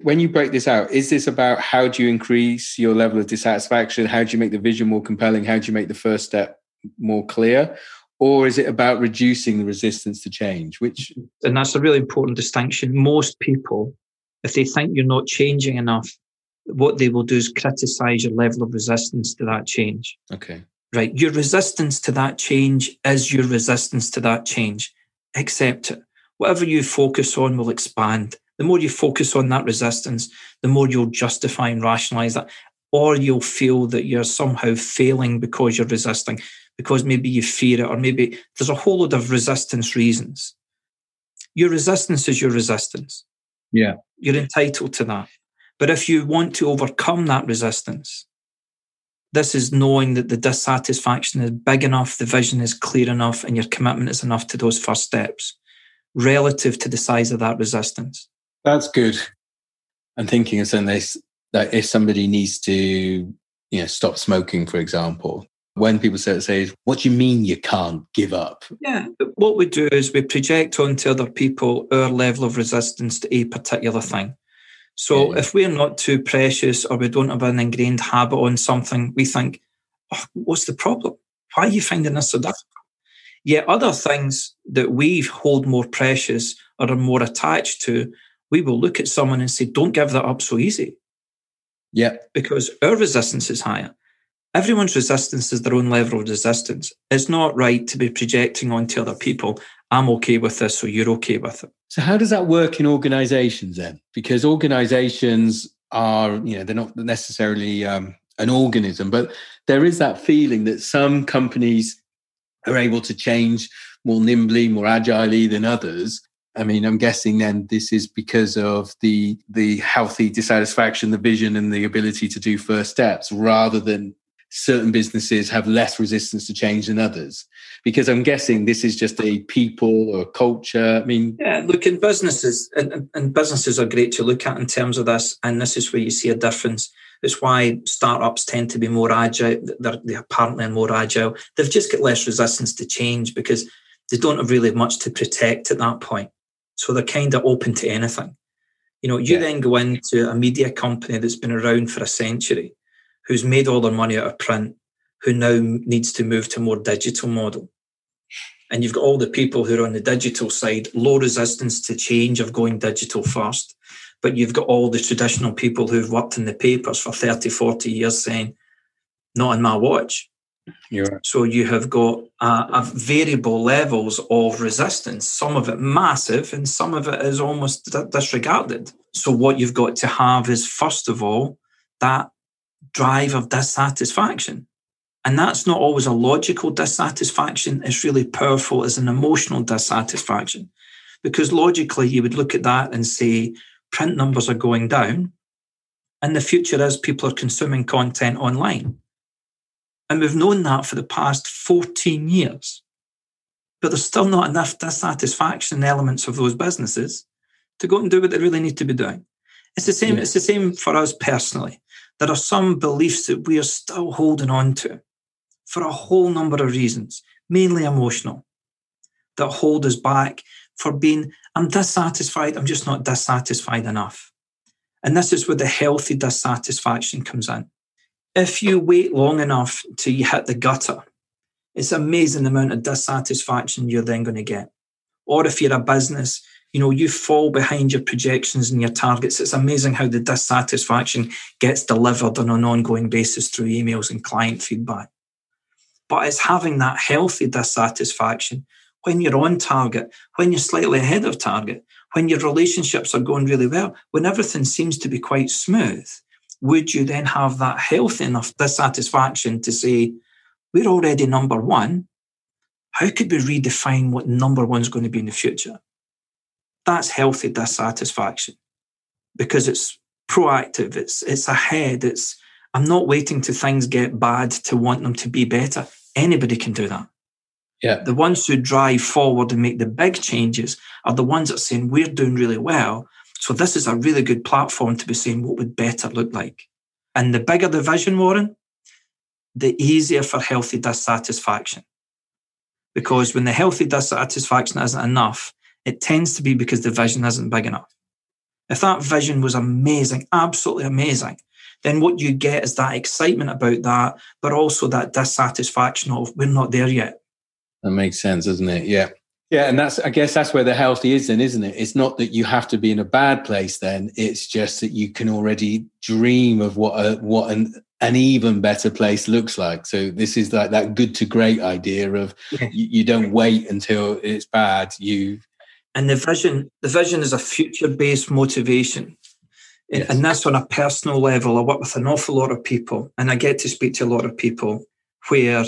when you break this out, is this about how do you increase your level of dissatisfaction? How do you make the vision more compelling? How do you make the first step more clear? or is it about reducing the resistance to change which and that's a really important distinction most people if they think you're not changing enough what they will do is criticize your level of resistance to that change okay right your resistance to that change is your resistance to that change accept it whatever you focus on will expand the more you focus on that resistance the more you'll justify and rationalize that or you'll feel that you're somehow failing because you're resisting because maybe you fear it, or maybe there's a whole load of resistance reasons. Your resistance is your resistance. Yeah. You're entitled to that. But if you want to overcome that resistance, this is knowing that the dissatisfaction is big enough, the vision is clear enough, and your commitment is enough to those first steps relative to the size of that resistance. That's good. I'm thinking of something this that if somebody needs to, you know, stop smoking, for example, when people say, say, what do you mean you can't give up? Yeah, what we do is we project onto other people our level of resistance to a particular thing. So yeah. if we're not too precious or we don't have an ingrained habit on something, we think, oh, what's the problem? Why are you finding this so difficult? Yet other things that we hold more precious or are more attached to, we will look at someone and say, don't give that up so easy. Yeah. Because our resistance is higher everyone's resistance is their own level of resistance. It's not right to be projecting onto other people, I'm okay with this, so you're okay with it. So, how does that work in organizations then? Because organizations are, you know, they're not necessarily um, an organism, but there is that feeling that some companies are able to change more nimbly, more agilely than others. I mean, I'm guessing then this is because of the the healthy dissatisfaction, the vision, and the ability to do first steps, rather than certain businesses have less resistance to change than others? Because I'm guessing this is just a people or culture. I mean, yeah, look, in businesses, and, and businesses are great to look at in terms of this, and this is where you see a difference. It's why startups tend to be more agile. They're, they're apparently more agile. They've just got less resistance to change because they don't have really much to protect at that point. So they're kind of open to anything. You know, you yeah. then go into a media company that's been around for a century who's made all their money out of print, who now needs to move to a more digital model. And you've got all the people who are on the digital side, low resistance to change of going digital first. But you've got all the traditional people who've worked in the papers for 30, 40 years saying, not on my watch. Right. So you have got a variable levels of resistance, some of it massive and some of it is almost disregarded. So what you've got to have is, first of all, that drive of dissatisfaction. And that's not always a logical dissatisfaction. It's really powerful as an emotional dissatisfaction. Because logically, you would look at that and say, print numbers are going down. And the future is people are consuming content online. And we've known that for the past 14 years. But there's still not enough dissatisfaction elements of those businesses to go and do what they really need to be doing. It's the same. Yeah. It's the same for us personally. There are some beliefs that we are still holding on to for a whole number of reasons, mainly emotional, that hold us back for being, I'm dissatisfied, I'm just not dissatisfied enough. And this is where the healthy dissatisfaction comes in. If you wait long enough till you hit the gutter, it's amazing the amount of dissatisfaction you're then going to get. Or if you're a business, you know, you fall behind your projections and your targets. It's amazing how the dissatisfaction gets delivered on an ongoing basis through emails and client feedback. But it's having that healthy dissatisfaction when you're on target, when you're slightly ahead of target, when your relationships are going really well, when everything seems to be quite smooth, would you then have that healthy enough dissatisfaction to say, we're already number one. How could we redefine what number one's going to be in the future? That's healthy dissatisfaction because it's proactive, it's it's ahead, it's I'm not waiting till things get bad to want them to be better. Anybody can do that. Yeah. The ones who drive forward and make the big changes are the ones that are saying, we're doing really well. So this is a really good platform to be saying, what would better look like? And the bigger the vision, Warren, the easier for healthy dissatisfaction. Because when the healthy dissatisfaction isn't enough, it tends to be because the vision isn't big enough. If that vision was amazing, absolutely amazing, then what you get is that excitement about that, but also that dissatisfaction of we're not there yet. That makes sense, doesn't it? Yeah. Yeah, and that's I guess that's where the healthy is then, isn't it? It's not that you have to be in a bad place then. It's just that you can already dream of what a what an an even better place looks like. So this is like that good to great idea of yeah. you, you, don't wait until it's bad. You and the vision, the vision is a future based motivation. Yes. And that's on a personal level. I work with an awful lot of people and I get to speak to a lot of people where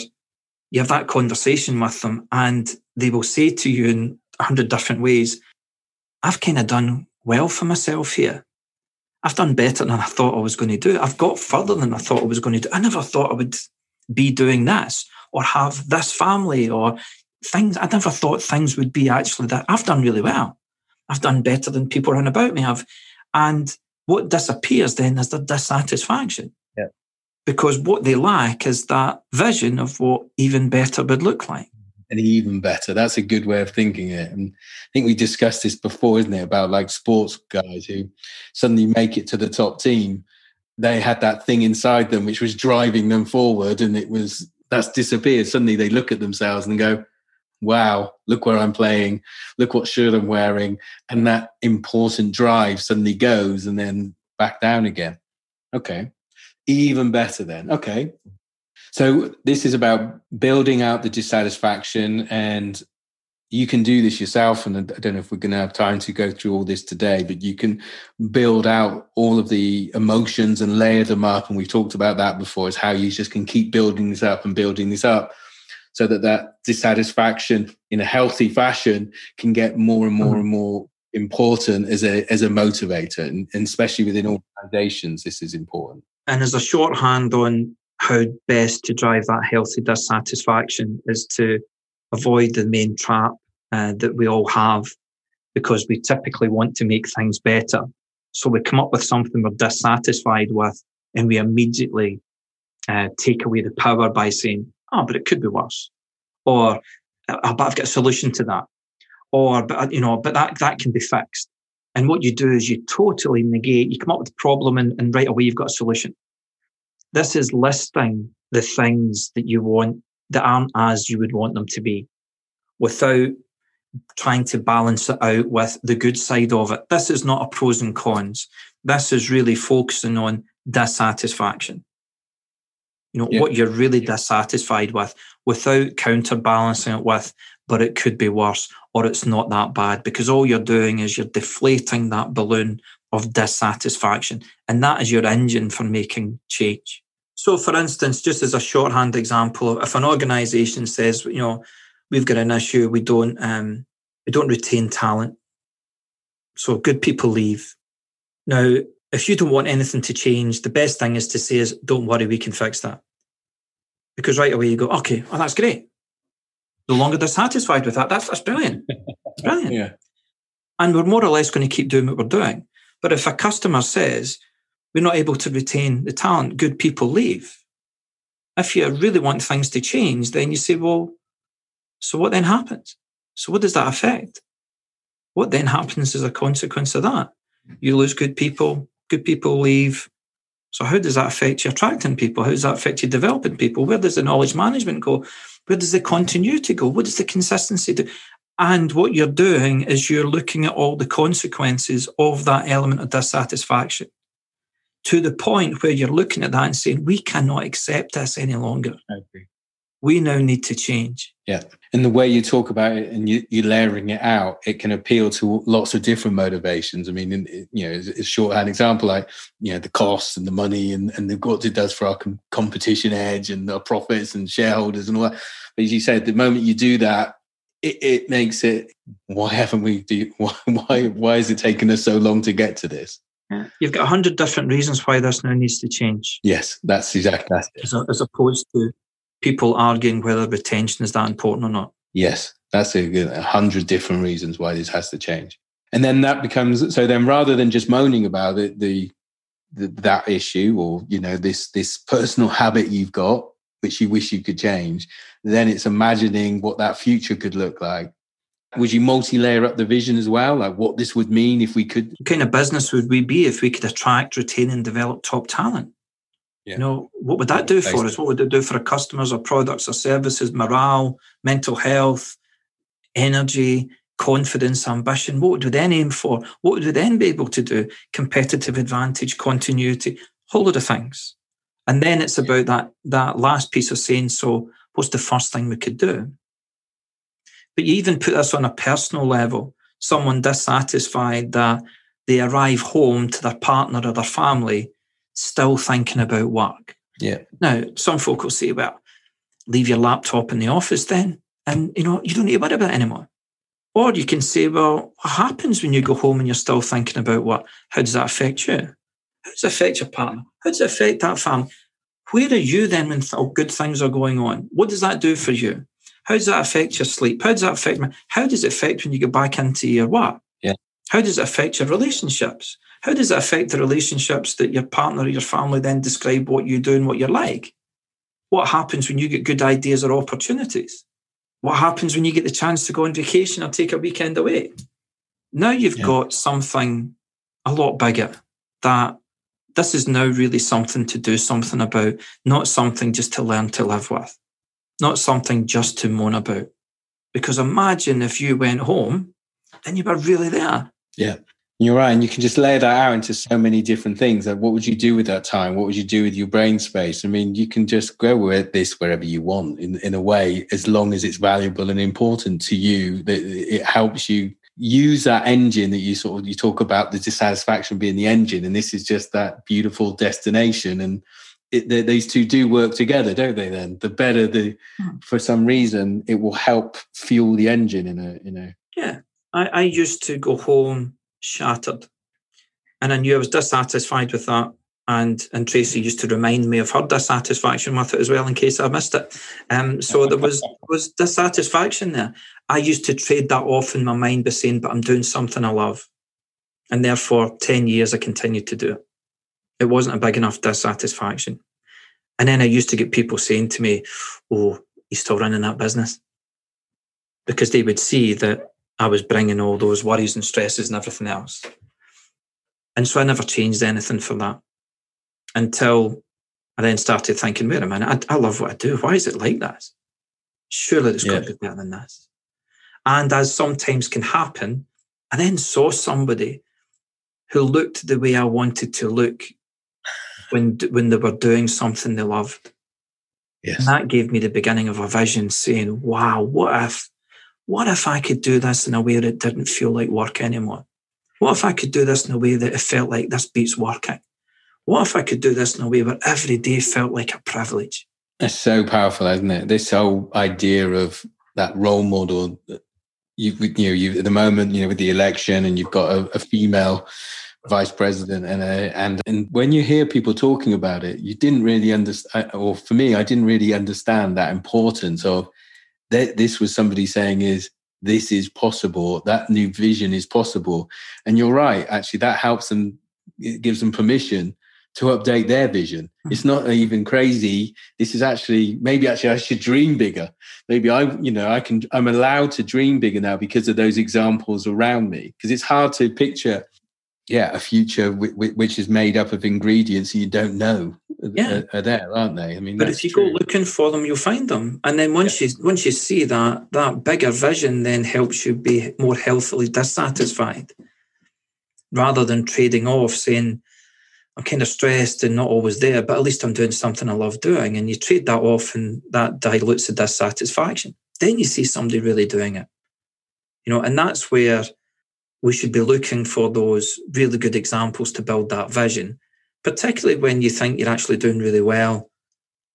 you have that conversation with them and they will say to you in a hundred different ways, I've kind of done well for myself here. I've done better than I thought I was going to do. I've got further than I thought I was going to do. I never thought I would be doing this or have this family or things. I never thought things would be actually that. I've done really well. I've done better than people around about me have. And what disappears then is the dissatisfaction. Yeah. Because what they lack is that vision of what even better would look like and even better. That's a good way of thinking it. And I think we discussed this before, isn't it? About like sports guys who suddenly make it to the top team. They had that thing inside them which was driving them forward, and it was that's disappeared. Suddenly they look at themselves and go, Wow, look where I'm playing, look what shirt I'm wearing. And that important drive suddenly goes and then back down again. Okay. Even better then. Okay. So this is about building out the dissatisfaction and you can do this yourself and i don't know if we're going to have time to go through all this today but you can build out all of the emotions and layer them up and we've talked about that before is how you just can keep building this up and building this up so that that dissatisfaction in a healthy fashion can get more and more mm-hmm. and more important as a as a motivator and, and especially within organizations this is important and as a shorthand on how best to drive that healthy dissatisfaction is to avoid the main trap uh, that we all have because we typically want to make things better. So we come up with something we're dissatisfied with and we immediately uh, take away the power by saying, oh, but it could be worse. Or, oh, but I've got a solution to that. Or, but, uh, you know, but that, that can be fixed. And what you do is you totally negate, you come up with a problem and, and right away you've got a solution. This is listing the things that you want that aren't as you would want them to be without trying to balance it out with the good side of it. This is not a pros and cons. This is really focusing on dissatisfaction. You know, what you're really dissatisfied with without counterbalancing it with, but it could be worse or it's not that bad because all you're doing is you're deflating that balloon of dissatisfaction. And that is your engine for making change. So, for instance, just as a shorthand example, if an organization says, you know, we've got an issue, we don't, um, we don't retain talent. So good people leave. Now, if you don't want anything to change, the best thing is to say is, don't worry, we can fix that. Because right away you go, okay, well, that's great. No longer dissatisfied with that. That's, that's brilliant. That's brilliant. yeah. And we're more or less going to keep doing what we're doing. But if a customer says, we're not able to retain the talent, good people leave. If you really want things to change, then you say, well, so what then happens? So what does that affect? What then happens as a consequence of that? You lose good people, good people leave. So how does that affect you attracting people? How does that affect you developing people? Where does the knowledge management go? Where does the continuity go? What does the consistency do? And what you're doing is you're looking at all the consequences of that element of dissatisfaction to the point where you're looking at that and saying, we cannot accept this any longer. We now need to change. Yeah. And the way you talk about it and you, you're layering it out, it can appeal to lots of different motivations. I mean, in, you know, it's a shorthand example like, you know, the costs and the money and, and the, what it does for our com- competition edge and our profits and shareholders and all that. But as you said, the moment you do that, it, it makes it, why haven't we, do, why, why, why is it taking us so long to get to this? Yeah. You've got a hundred different reasons why this now needs to change. Yes, that's exactly that. As, as, opposed to people arguing whether retention is that important or not. Yes, that's a, a hundred different reasons why this has to change. And then that becomes so. Then rather than just moaning about it, the, the that issue or you know this this personal habit you've got which you wish you could change, then it's imagining what that future could look like would you multi-layer up the vision as well like what this would mean if we could what kind of business would we be if we could attract retain and develop top talent yeah. you know what would that do for us? What would it do for our customers or products or services morale mental health energy confidence ambition? What would we then aim for? What would we then be able to do? Competitive advantage continuity whole lot of things. And then it's about that that last piece of saying so what's the first thing we could do? But you even put this on a personal level. Someone dissatisfied that they arrive home to their partner or their family still thinking about work. Yeah. Now, some folk will say, well, leave your laptop in the office then, and you know, you don't need to worry about it anymore. Or you can say, well, what happens when you go home and you're still thinking about what? How does that affect you? How does it affect your partner? How does it affect that family? Where are you then when th- oh, good things are going on? What does that do for you? How does that affect your sleep? How does that affect me? How does it affect when you get back into your work? Yeah. How does it affect your relationships? How does it affect the relationships that your partner or your family then describe what you do and what you're like? What happens when you get good ideas or opportunities? What happens when you get the chance to go on vacation or take a weekend away? Now you've yeah. got something a lot bigger that this is now really something to do something about, not something just to learn to live with not something just to moan about. Because imagine if you went home and you were really there. Yeah. You're right. And you can just lay that out into so many different things. Like what would you do with that time? What would you do with your brain space? I mean, you can just go with this wherever you want in, in a way, as long as it's valuable and important to you, that it helps you use that engine that you sort of you talk about the dissatisfaction being the engine. And this is just that beautiful destination. And it, the, these two do work together, don't they? Then the better the, mm. for some reason, it will help fuel the engine in a in a. Yeah, I, I used to go home shattered, and I knew I was dissatisfied with that. And and Tracy used to remind me of her dissatisfaction with it as well, in case I missed it. Um, so there was was dissatisfaction there. I used to trade that off in my mind by saying, "But I'm doing something I love," and therefore, ten years I continued to do it it wasn't a big enough dissatisfaction. And then I used to get people saying to me, Oh, he's still running that business. Because they would see that I was bringing all those worries and stresses and everything else. And so I never changed anything for that until I then started thinking, wait a minute, I, I love what I do. Why is it like this? Surely it's yeah. got to be better than this. And as sometimes can happen, I then saw somebody who looked the way I wanted to look when when they were doing something they loved. Yes. And that gave me the beginning of a vision saying, wow, what if what if I could do this in a way that didn't feel like work anymore? What if I could do this in a way that it felt like this beats working? What if I could do this in a way where every day felt like a privilege? It's so powerful, isn't it? This whole idea of that role model. You, you know, you at the moment, you know, with the election, and you've got a, a female vice president and uh, and and when you hear people talking about it you didn't really understand or for me i didn't really understand that importance of that this was somebody saying is this is possible, that new vision is possible. And you're right, actually, that helps them, it gives them permission to update their vision. Hmm. It's not even crazy. This is actually maybe actually I should dream bigger. Maybe I, you know, I can I'm allowed to dream bigger now because of those examples around me. Because it's hard to picture, yeah, a future which is made up of ingredients you don't know yeah. are, are there, aren't they? I mean, but if you true. go looking for them, you'll find them. And then once yeah. you once you see that, that bigger vision then helps you be more healthily dissatisfied, rather than trading off saying I'm kind of stressed and not always there, but at least I'm doing something I love doing. And you trade that off and that dilutes the dissatisfaction. Then you see somebody really doing it. You know, and that's where we should be looking for those really good examples to build that vision, particularly when you think you're actually doing really well.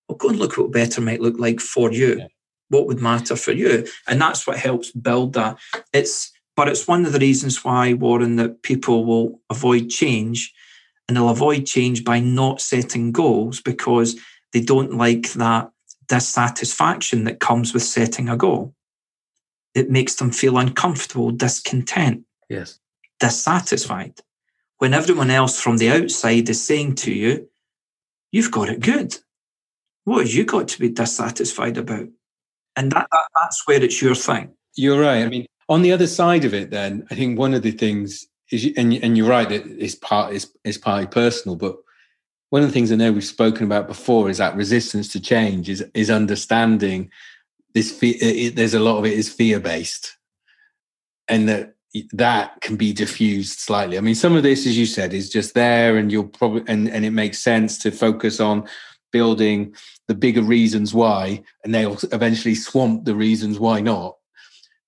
Well, go and look what better might look like for you. Yeah. What would matter for you? And that's what helps build that. It's but it's one of the reasons why, Warren, that people will avoid change and they'll avoid change by not setting goals because they don't like that dissatisfaction that comes with setting a goal. It makes them feel uncomfortable, discontent, yes, dissatisfied. When everyone else from the outside is saying to you, You've got it good. What have you got to be dissatisfied about? And that, that that's where it's your thing. You're right. I mean, on the other side of it, then, I think one of the things is, and and you're right that it's part is is partly personal, but one of the things I know we've spoken about before is that resistance to change is is understanding this. Fear, it, there's a lot of it is fear based, and that that can be diffused slightly. I mean, some of this, as you said, is just there, and you'll probably and and it makes sense to focus on building the bigger reasons why, and they'll eventually swamp the reasons why not.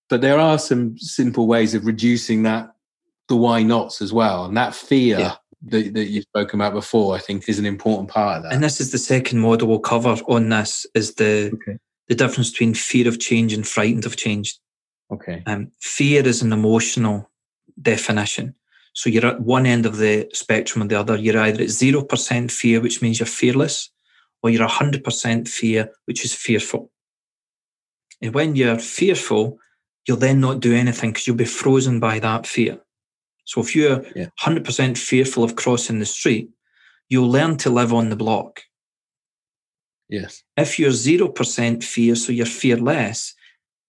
But there are some simple ways of reducing that the why nots as well. And that fear yeah. that, that you've spoken about before, I think is an important part of that. And this is the second model we'll cover on this is the okay. the difference between fear of change and frightened of change. Okay. Um, fear is an emotional definition. So you're at one end of the spectrum or the other. You're either at 0% fear, which means you're fearless, or you're 100% fear, which is fearful. And when you're fearful, you'll then not do anything because you'll be frozen by that fear. So if you're yeah. 100% fearful of crossing the street, you'll learn to live on the block. Yes. If you're 0% fear, so you're fearless,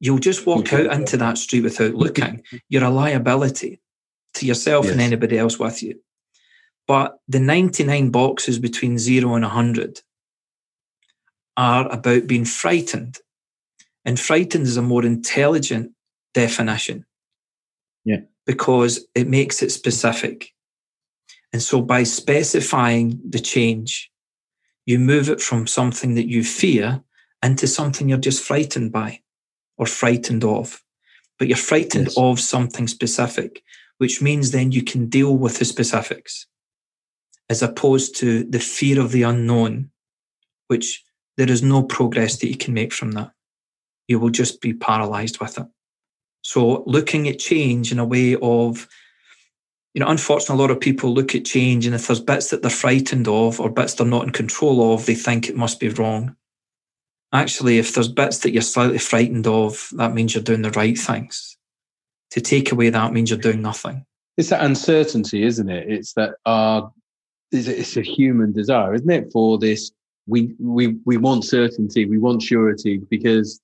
you'll just walk out into that street without looking. You're a liability to yourself yes. and anybody else with you. But the 99 boxes between zero and 100 are about being frightened. And frightened is a more intelligent definition. Yeah because it makes it specific. And so by specifying the change, you move it from something that you fear into something you're just frightened by or frightened of. But you're frightened yes. of something specific, which means then you can deal with the specifics as opposed to the fear of the unknown, which there is no progress that you can make from that. You will just be paralyzed with it. So looking at change in a way of, you know, unfortunately, a lot of people look at change and if there's bits that they're frightened of or bits they're not in control of, they think it must be wrong. Actually, if there's bits that you're slightly frightened of, that means you're doing the right things. To take away that means you're doing nothing. It's that uncertainty, isn't it? It's that uh, our it's a human desire, isn't it? For this, we we we want certainty, we want surety because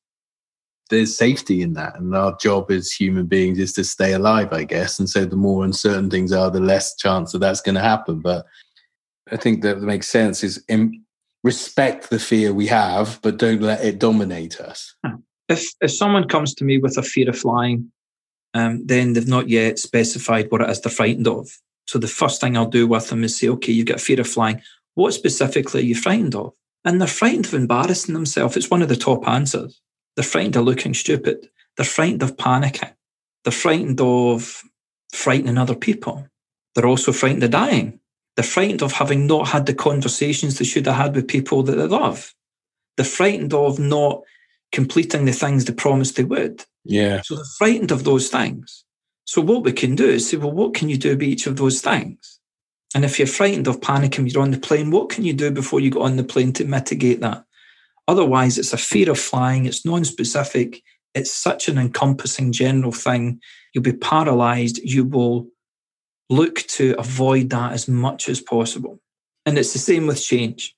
there's safety in that and our job as human beings is to stay alive i guess and so the more uncertain things are the less chance that that's going to happen but i think that makes sense is in, respect the fear we have but don't let it dominate us if if someone comes to me with a fear of flying um, then they've not yet specified what it is they're frightened of so the first thing i'll do with them is say okay you've got fear of flying what specifically are you frightened of and they're frightened of embarrassing themselves it's one of the top answers they're frightened of looking stupid. They're frightened of panicking. They're frightened of frightening other people. They're also frightened of dying. They're frightened of having not had the conversations they should have had with people that they love. They're frightened of not completing the things they promised they would. Yeah. So they're frightened of those things. So what we can do is say, well, what can you do about each of those things? And if you're frightened of panicking, you're on the plane, what can you do before you get on the plane to mitigate that? Otherwise, it's a fear of flying, it's non specific, it's such an encompassing general thing. You'll be paralyzed. You will look to avoid that as much as possible. And it's the same with change.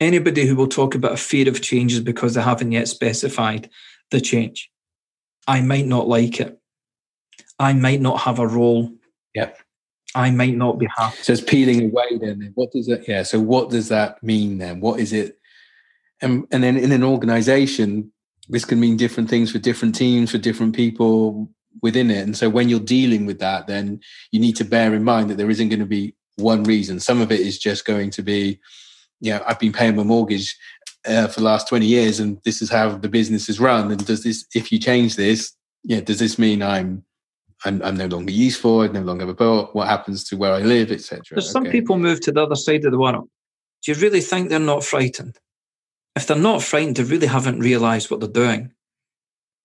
Anybody who will talk about a fear of change is because they haven't yet specified the change. I might not like it. I might not have a role. Yep. I might not be happy. So it's peeling away then. What does that yeah, so what does that mean then? What is it? And and then in an organization, this can mean different things for different teams, for different people within it. And so when you're dealing with that, then you need to bear in mind that there isn't going to be one reason. Some of it is just going to be, you know, I've been paying my mortgage uh, for the last 20 years and this is how the business is run. And does this, if you change this, yeah, does this mean I'm I'm, I'm no longer useful. I no longer have a boat. What happens to where I live, etc. There's some people move to the other side of the world. Do you really think they're not frightened? If they're not frightened, they really haven't realised what they're doing.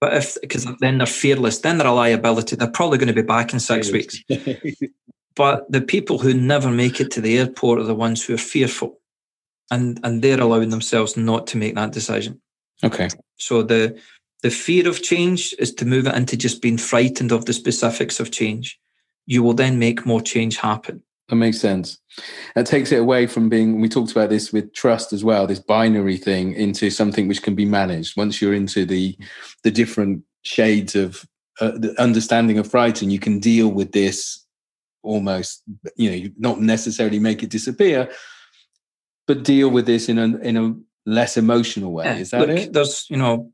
But if because then they're fearless, then they're a liability. They're probably going to be back in six weeks. but the people who never make it to the airport are the ones who are fearful, and and they're allowing themselves not to make that decision. Okay. So the the fear of change is to move it into just being frightened of the specifics of change. You will then make more change happen. That makes sense. That takes it away from being, we talked about this with trust as well, this binary thing into something which can be managed. Once you're into the the different shades of uh, the understanding of frighten, you can deal with this almost, you know, not necessarily make it disappear, but deal with this in a in a less emotional way. Yeah, Is that look, it? There's, you know,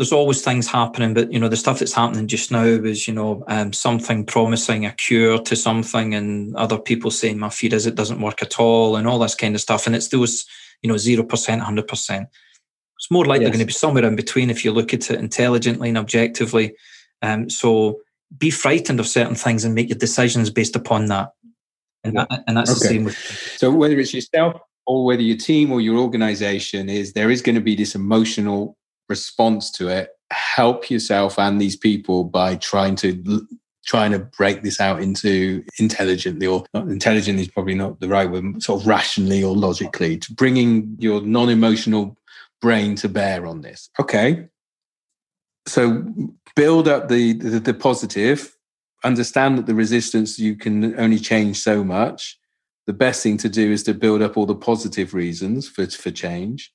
there's always things happening, but you know the stuff that's happening just now is you know um, something promising a cure to something, and other people saying my fear is it doesn't work at all, and all this kind of stuff. And it's those you know zero percent, hundred percent. It's more likely yes. going to be somewhere in between if you look at it intelligently and objectively. Um, so be frightened of certain things and make your decisions based upon that. And, that, and that's okay. the same with. So whether it's yourself or whether your team or your organization is, there is going to be this emotional response to it help yourself and these people by trying to trying to break this out into intelligently or not intelligent is probably not the right word sort of rationally or logically to bringing your non-emotional brain to bear on this. Okay. So build up the, the, the positive understand that the resistance you can only change so much. The best thing to do is to build up all the positive reasons for for change.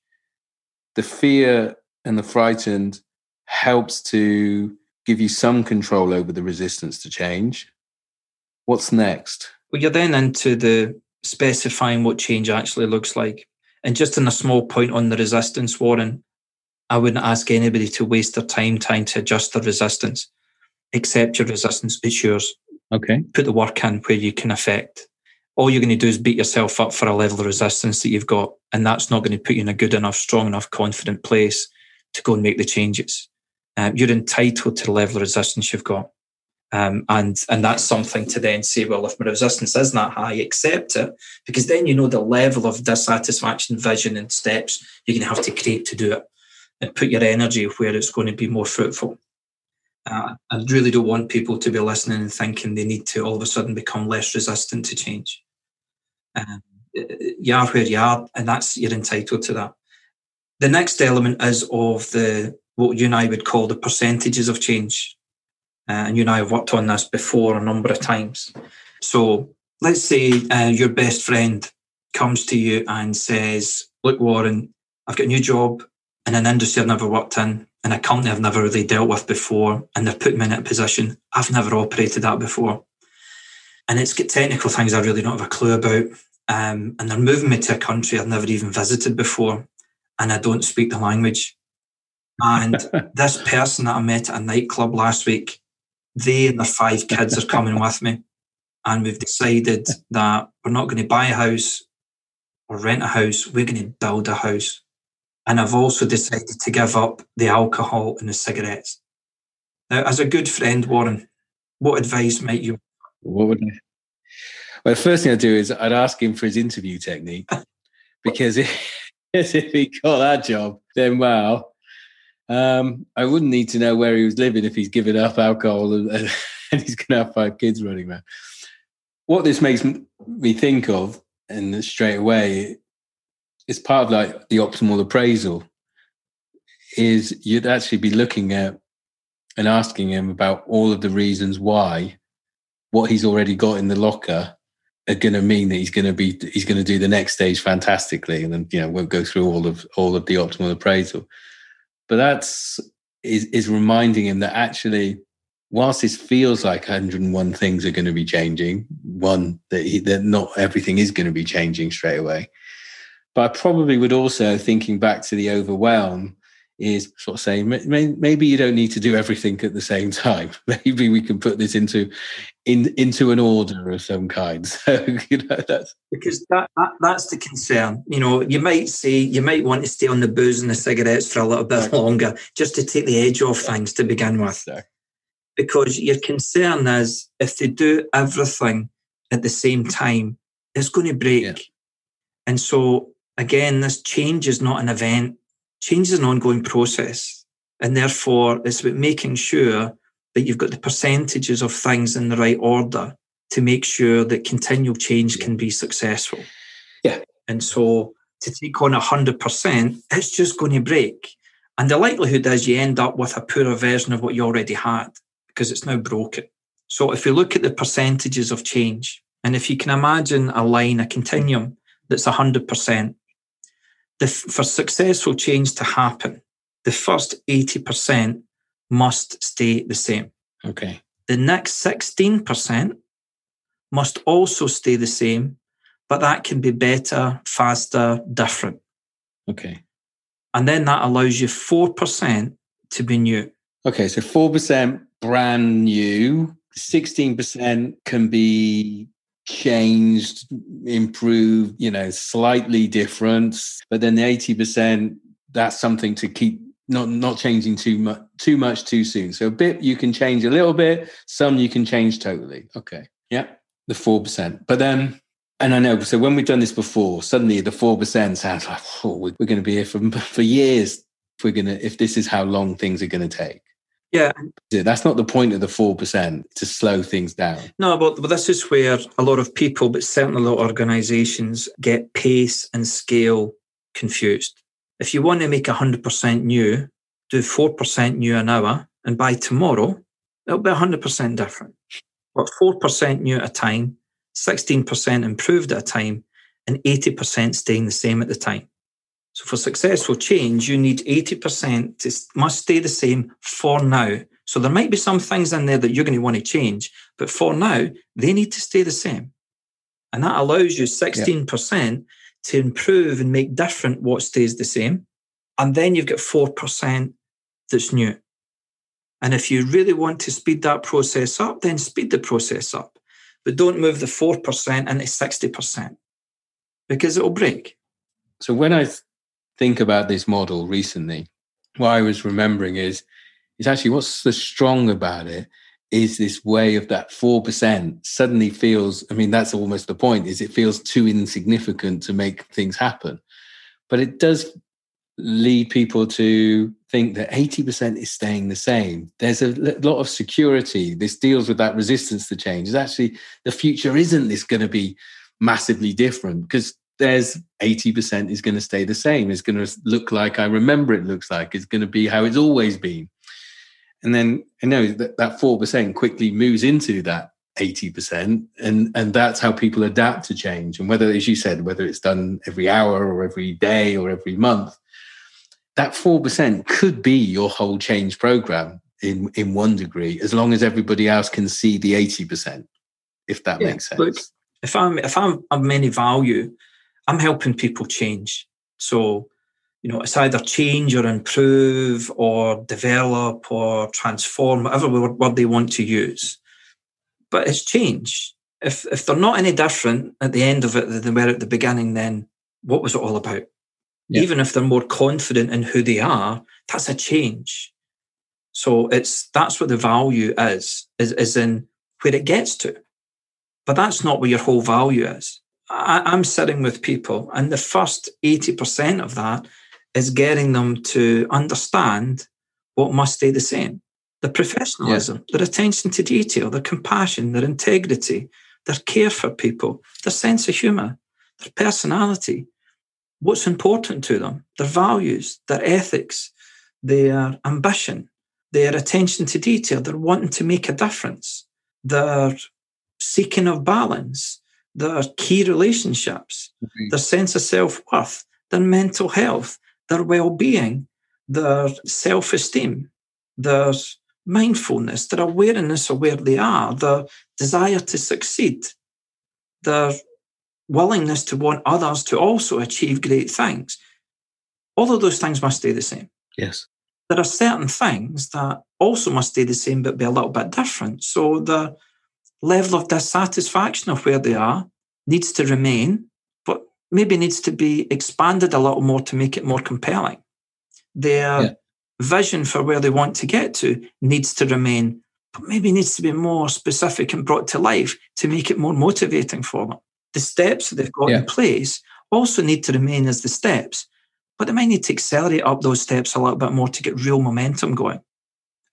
The fear and the frightened helps to give you some control over the resistance to change. What's next? Well, you're then into the specifying what change actually looks like. And just in a small point on the resistance, Warren, I wouldn't ask anybody to waste their time trying to adjust their resistance. Accept your resistance, it's yours. Okay. Put the work in where you can affect. All you're going to do is beat yourself up for a level of resistance that you've got. And that's not going to put you in a good enough, strong enough, confident place to go and make the changes. Um, you're entitled to the level of resistance you've got. Um, and and that's something to then say, well, if my resistance is not that high, accept it, because then you know the level of dissatisfaction, vision, and steps you're going to have to create to do it, and put your energy where it's going to be more fruitful. Uh, I really don't want people to be listening and thinking they need to all of a sudden become less resistant to change. Um, you are where you are, and that's you're entitled to that. The next element is of the what you and I would call the percentages of change. Uh, and you and I have worked on this before a number of times. So let's say uh, your best friend comes to you and says, Look, Warren, I've got a new job in an industry I've never worked in, in a company I've never really dealt with before, and they've put me in a position I've never operated that before. And it's got technical things I really don't have a clue about. Um, and they're moving me to a country I've never even visited before and I don't speak the language. And this person that I met at a nightclub last week, they and their five kids are coming with me. And we've decided that we're not going to buy a house or rent a house, we're going to build a house. And I've also decided to give up the alcohol and the cigarettes. Now, as a good friend, Warren, what advice might you? What would I? Well, the first thing I'd do is I'd ask him for his interview technique because if he got that job, then wow. Um, I wouldn't need to know where he was living if he's given up alcohol and, and he's going to have five kids running around. What this makes me think of, and straight away, is part of like the optimal appraisal. Is you'd actually be looking at and asking him about all of the reasons why what he's already got in the locker are going to mean that he's going to be he's going to do the next stage fantastically and then you know won't go through all of all of the optimal appraisal. But that's is is reminding him that actually whilst this feels like 101 things are going to be changing one that he, that not everything is going to be changing straight away but i probably would also thinking back to the overwhelm is sort of saying maybe you don't need to do everything at the same time. Maybe we can put this into in into an order of some kind. So you know that's because that, that that's the concern. You know, you might say you might want to stay on the booze and the cigarettes for a little bit longer just to take the edge off things to begin with. Because your concern is if they do everything at the same time, it's going to break. Yeah. And so again, this change is not an event change is an ongoing process. And therefore, it's about making sure that you've got the percentages of things in the right order to make sure that continual change can be successful. Yeah. And so to take on 100%, it's just going to break. And the likelihood is you end up with a poorer version of what you already had because it's now broken. So if you look at the percentages of change, and if you can imagine a line, a continuum that's 100%, the, for successful change to happen, the first 80% must stay the same. Okay. The next 16% must also stay the same, but that can be better, faster, different. Okay. And then that allows you 4% to be new. Okay, so 4% brand new, 16% can be changed, improved, you know, slightly different. But then the 80%, that's something to keep not not changing too much too much too soon. So a bit you can change a little bit, some you can change totally. Okay. Yeah. The four percent. But then and I know, so when we've done this before, suddenly the four percent sounds like oh, we're going to be here for for years. If we're gonna, if this is how long things are going to take. Yeah. That's not the point of the 4% to slow things down. No, but, but this is where a lot of people, but certainly a lot of organizations get pace and scale confused. If you want to make 100% new, do 4% new an hour, and by tomorrow, it'll be 100% different. But 4% new at a time, 16% improved at a time, and 80% staying the same at the time. So for successful change, you need 80% to must stay the same for now. So there might be some things in there that you're going to want to change, but for now, they need to stay the same. And that allows you 16% yeah. to improve and make different what stays the same. And then you've got 4% that's new. And if you really want to speed that process up, then speed the process up. But don't move the 4% into 60% because it'll break. So when I think about this model recently, what I was remembering is, is actually what's so strong about it is this way of that 4% suddenly feels, I mean, that's almost the point, is it feels too insignificant to make things happen. But it does lead people to think that 80% is staying the same. There's a lot of security. This deals with that resistance to change. Is actually the future isn't this going to be massively different because there's 80% is going to stay the same. It's going to look like I remember it looks like. It's going to be how it's always been. And then I know that that 4% quickly moves into that 80%. And, and that's how people adapt to change. And whether, as you said, whether it's done every hour or every day or every month, that 4% could be your whole change program in, in one degree, as long as everybody else can see the 80%, if that yeah, makes sense. Look, if I'm if I'm of any value, I'm helping people change. So, you know, it's either change or improve or develop or transform, whatever word they want to use. But it's change. If if they're not any different at the end of it than they were at the beginning, then what was it all about? Yeah. Even if they're more confident in who they are, that's a change. So it's that's what the value is, is, is in where it gets to. But that's not where your whole value is. I, am sitting with people, and the first 80% of that is getting them to understand what must stay the same their professionalism, yeah. their attention to detail, their compassion, their integrity, their care for people, their sense of humor, their personality, what's important to them, their values, their ethics, their ambition, their attention to detail, they're wanting to make a difference, their seeking of balance, their key relationships, mm-hmm. their sense of self worth, their mental health, their well being, their self esteem, their mindfulness, their awareness of where they are, their desire to succeed, their willingness to want others to also achieve great things. All of those things must stay the same. Yes. There are certain things that also must stay the same but be a little bit different. So the level of dissatisfaction of where they are needs to remain, but maybe needs to be expanded a little more to make it more compelling. Their yeah. vision for where they want to get to needs to remain, but maybe needs to be more specific and brought to life to make it more motivating for them. The steps that they've got yeah. in place also need to remain as the steps, but they might need to accelerate up those steps a little bit more to get real momentum going.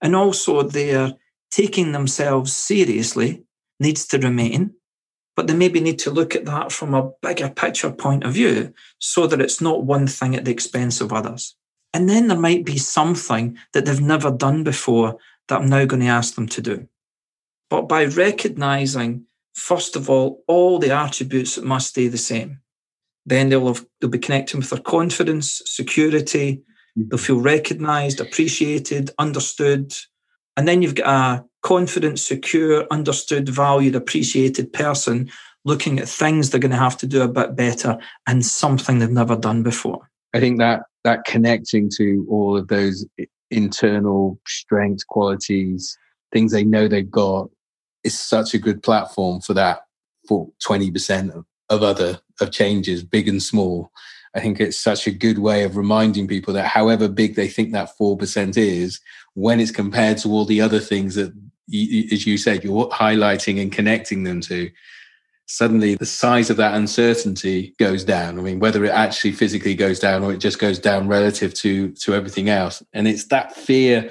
And also, they're taking themselves seriously needs to remain, but they maybe need to look at that from a bigger picture point of view so that it's not one thing at the expense of others. And then there might be something that they've never done before that I'm now going to ask them to do. But by recognizing, first of all, all the attributes that must stay the same, then they'll, have, they'll be connecting with their confidence, security, they'll mm-hmm. feel recognized, appreciated, understood. And then you've got a confident, secure, understood, valued, appreciated person looking at things they're going to have to do a bit better and something they've never done before. I think that that connecting to all of those internal strengths, qualities, things they know they've got is such a good platform for that for 20% of, of other of changes, big and small. I think it's such a good way of reminding people that however big they think that 4% is, when it's compared to all the other things that, as you said, you're highlighting and connecting them to, suddenly the size of that uncertainty goes down. I mean, whether it actually physically goes down or it just goes down relative to to everything else. And it's that fear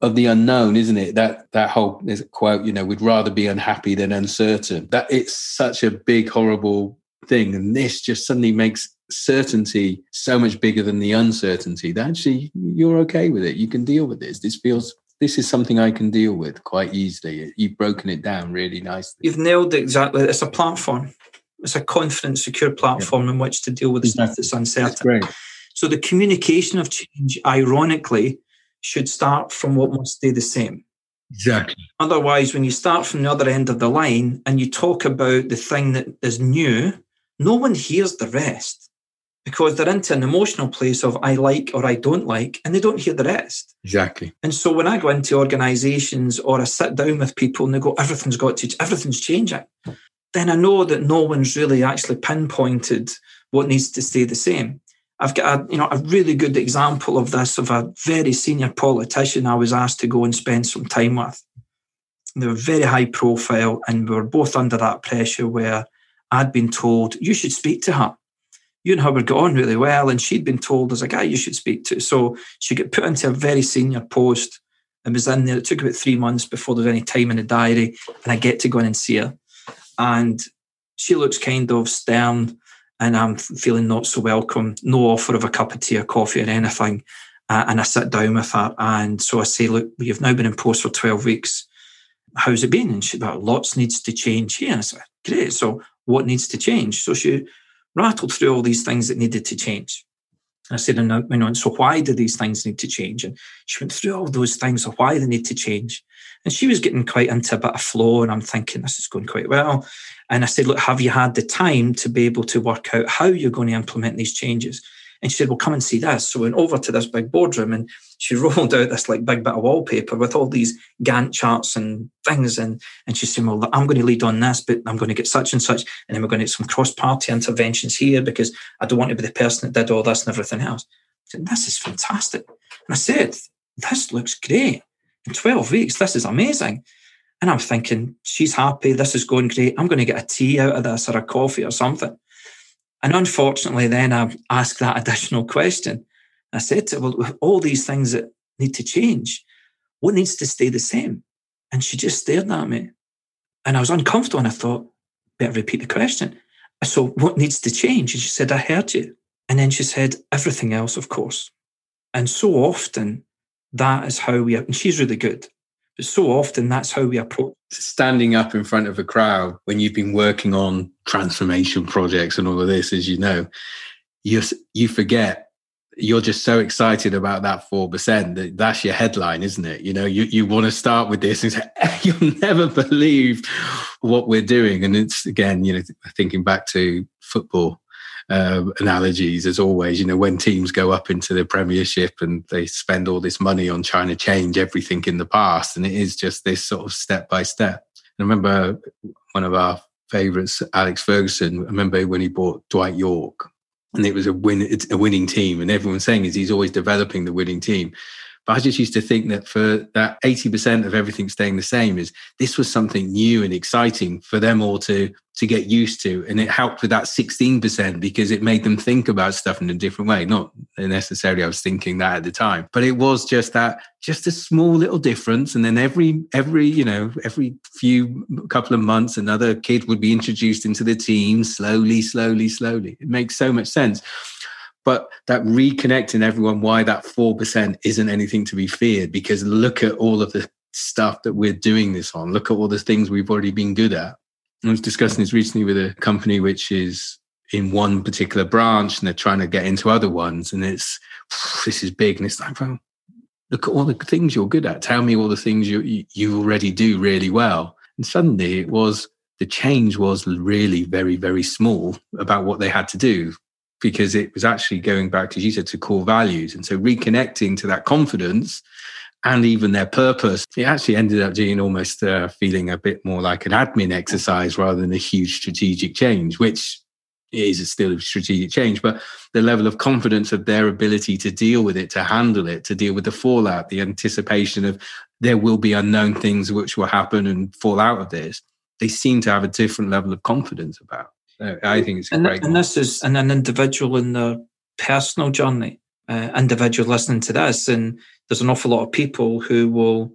of the unknown, isn't it? That that whole quote, you know, we'd rather be unhappy than uncertain. That it's such a big, horrible thing. And this just suddenly makes certainty so much bigger than the uncertainty that actually you're okay with it. You can deal with this. This feels this is something I can deal with quite easily. You've broken it down really nicely. You've nailed it exactly. It's a platform. It's a confident, secure platform yeah. in which to deal with the stuff that's uncertain. That's so the communication of change, ironically, should start from what must stay the same. Exactly. Otherwise, when you start from the other end of the line and you talk about the thing that is new, no one hears the rest because they're into an emotional place of I like or I don't like, and they don't hear the rest. Exactly. And so when I go into organizations or I sit down with people and they go, everything's got to, everything's changing, then I know that no one's really actually pinpointed what needs to stay the same. I've got a, you know, a really good example of this of a very senior politician I was asked to go and spend some time with. They were very high profile and we were both under that pressure where I'd been told, you should speak to her you and were got on really well, and she'd been told there's a guy you should speak to. So she got put into a very senior post and was in there. It took about three months before there was any time in the diary, and I get to go in and see her. And she looks kind of stern, and I'm feeling not so welcome. No offer of a cup of tea or coffee or anything. Uh, and I sit down with her, and so I say, "Look, you've now been in post for twelve weeks. How's it been?" And she, "Well, lots needs to change here." And I said, "Great. So what needs to change?" So she rattled through all these things that needed to change. I said, know, so why do these things need to change? And she went through all those things of why they need to change. And she was getting quite into a bit of flow, and I'm thinking this is going quite well. And I said, look, have you had the time to be able to work out how you're going to implement these changes? And she said, Well, come and see this. So we went over to this big boardroom and she rolled out this like big bit of wallpaper with all these Gantt charts and things. And, and she said, Well, I'm going to lead on this, but I'm going to get such and such. And then we're going to get some cross party interventions here because I don't want to be the person that did all this and everything else. Said, This is fantastic. And I said, This looks great. In 12 weeks, this is amazing. And I'm thinking, she's happy. This is going great. I'm going to get a tea out of this or a coffee or something. And unfortunately, then I asked that additional question. I said to her, Well, with all these things that need to change, what needs to stay the same? And she just stared at me. And I was uncomfortable. And I thought, better repeat the question. So, what needs to change? And she said, I heard you. And then she said, everything else, of course. And so often, That is how we, and she's really good. But so often that's how we approach. Standing up in front of a crowd when you've been working on transformation projects and all of this, as you know, you you forget you're just so excited about that 4% that that's your headline, isn't it? You know, you, you want to start with this and say, you'll never believe what we're doing. And it's again, you know, thinking back to football uh, analogies as always, you know, when teams go up into the premiership and they spend all this money on trying to change everything in the past. And it is just this sort of step by step. I remember one of our favorites, Alex Ferguson, I remember when he bought Dwight Yorke, and it was a win it's a winning team and everyone's saying is he's always developing the winning team but I just used to think that for that 80% of everything staying the same is this was something new and exciting for them all to to get used to. And it helped with that 16% because it made them think about stuff in a different way. Not necessarily I was thinking that at the time, but it was just that just a small little difference. And then every every, you know, every few couple of months another kid would be introduced into the team slowly, slowly, slowly. It makes so much sense but that reconnecting everyone why that 4% isn't anything to be feared because look at all of the stuff that we're doing this on. Look at all the things we've already been good at. I was discussing this recently with a company which is in one particular branch and they're trying to get into other ones and it's this is big and it's like well look at all the things you're good at. Tell me all the things you you already do really well. And suddenly it was the change was really very very small about what they had to do because it was actually going back, as you said, to core values. And so reconnecting to that confidence and even their purpose, it actually ended up being almost uh, feeling a bit more like an admin exercise rather than a huge strategic change, which is still a strategic change, but the level of confidence of their ability to deal with it, to handle it, to deal with the fallout, the anticipation of there will be unknown things which will happen and fall out of this, they seem to have a different level of confidence about. I think it's and, great. And this is an, an individual in their personal journey, uh, individual listening to this, and there's an awful lot of people who will,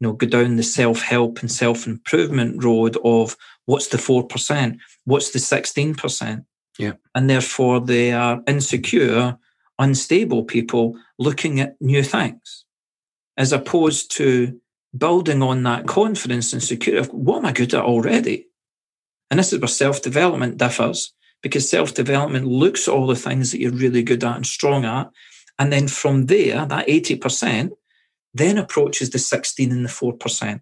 you know, go down the self help and self improvement road of what's the four percent, what's the sixteen percent, yeah, and therefore they are insecure, unstable people looking at new things, as opposed to building on that confidence and security of what am I good at already? And this is where self development differs because self development looks at all the things that you're really good at and strong at. And then from there, that 80% then approaches the 16 and the 4%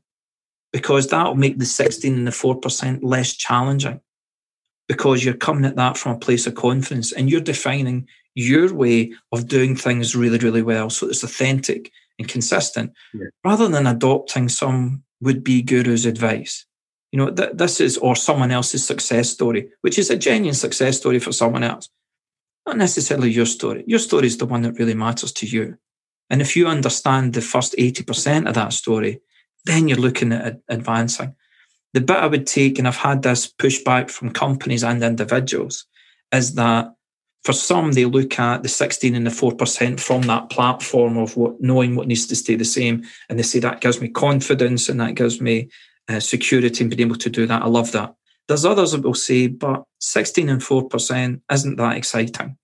because that will make the 16 and the 4% less challenging because you're coming at that from a place of confidence and you're defining your way of doing things really, really well. So it's authentic and consistent yeah. rather than adopting some would be guru's advice you know, th- this is, or someone else's success story, which is a genuine success story for someone else. Not necessarily your story. Your story is the one that really matters to you. And if you understand the first 80% of that story, then you're looking at advancing. The bit I would take, and I've had this pushback from companies and individuals, is that for some, they look at the 16 and the 4% from that platform of what knowing what needs to stay the same. And they say that gives me confidence and that gives me uh, security and being able to do that. I love that. There's others that will say, but 16 and 4% isn't that exciting.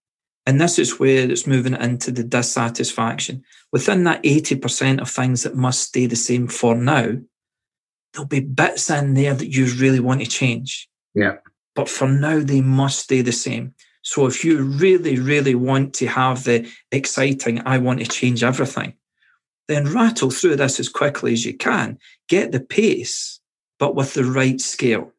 And this is where it's moving into the dissatisfaction. Within that 80% of things that must stay the same for now, there'll be bits in there that you really want to change. Yeah. But for now, they must stay the same. So if you really, really want to have the exciting, I want to change everything, then rattle through this as quickly as you can. Get the pace, but with the right scale.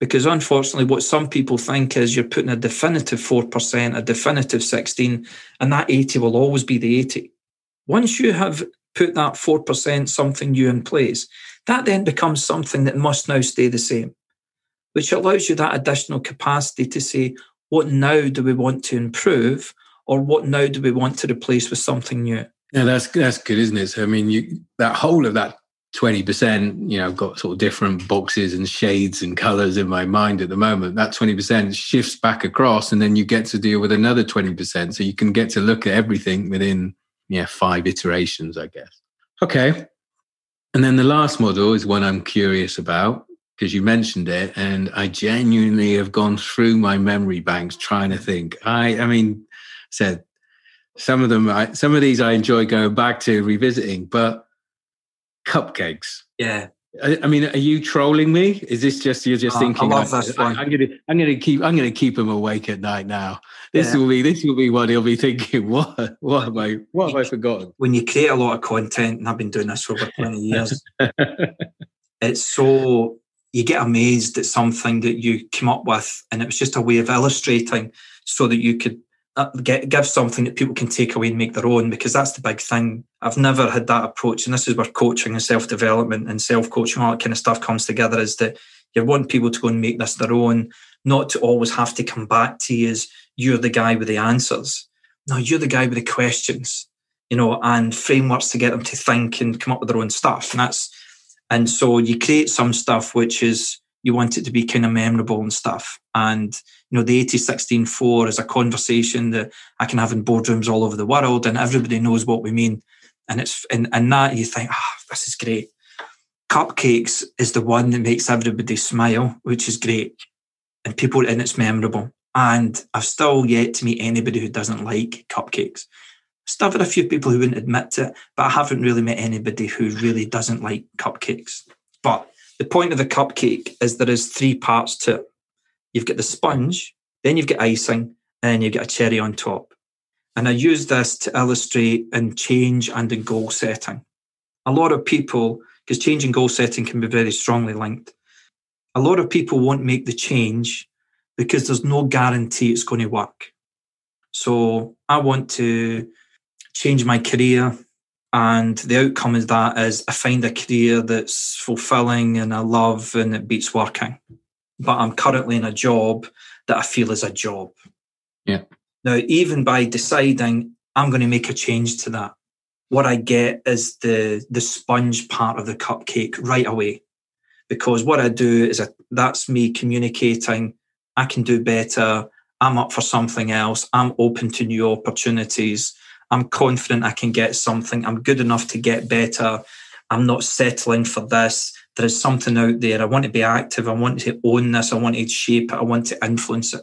Because unfortunately, what some people think is you're putting a definitive 4%, a definitive 16, and that 80 will always be the 80. Once you have put that 4% something new in place, that then becomes something that must now stay the same, which allows you that additional capacity to say, what now do we want to improve? Or what now do we want to replace with something new? Yeah, that's that's good, isn't it? So I mean, you that whole of that twenty percent, you know, I've got sort of different boxes and shades and colours in my mind at the moment. That twenty percent shifts back across, and then you get to deal with another twenty percent. So you can get to look at everything within yeah five iterations, I guess. Okay, and then the last model is one I'm curious about because you mentioned it, and I genuinely have gone through my memory banks trying to think. I, I mean, said Some of them, I, some of these I enjoy going back to revisiting, but cupcakes. Yeah. I, I mean, are you trolling me? Is this just you're just Uh, thinking? I love this I, one. am gonna, I'm gonna keep, I'm gonna keep him awake at night now. This Yeah. will be, this will be what he'll be thinking. What, what have I, what have I forgotten? When you create a lot of content, and I've been doing this for over 20 years, it's so you get amazed at something that you came up with and it was just a way of illustrating so that you could Uh, get give something that people can take away and make their own because that's the big thing i've never had that approach and this is where coaching and self-development and self-coaching all that kind of stuff comes together is that you want people to go and make this their own not to always have to come back to you as you're the guy with the answers no you're the guy with the questions you know and frameworks to get them to think and come up with their own stuff and that's and so you create some stuff which is you want it to be kind of memorable and stuff. And you know, the 80 4 is a conversation that I can have in boardrooms all over the world, and everybody knows what we mean. And it's and, and that you think, ah, this is great. Cupcakes is the one that makes everybody smile, which is great. And people and it's memorable. And I've still yet to meet anybody who doesn't like cupcakes. Still had a few people who wouldn't admit to it, but I haven't really met anybody who really doesn't like cupcakes. But the point of the cupcake is there is three parts to it. You've got the sponge, then you've got icing, and you've got a cherry on top. And I use this to illustrate in change and in goal setting. A lot of people, because change and goal setting can be very strongly linked, a lot of people won't make the change because there's no guarantee it's going to work. So I want to change my career and the outcome is that is I find a career that's fulfilling and I love and it beats working. But I'm currently in a job that I feel is a job. Yeah. Now, even by deciding I'm going to make a change to that, what I get is the the sponge part of the cupcake right away. Because what I do is I, that's me communicating, I can do better, I'm up for something else, I'm open to new opportunities. I'm confident I can get something. I'm good enough to get better. I'm not settling for this. There is something out there. I want to be active. I want to own this. I want to shape it. I want to influence it.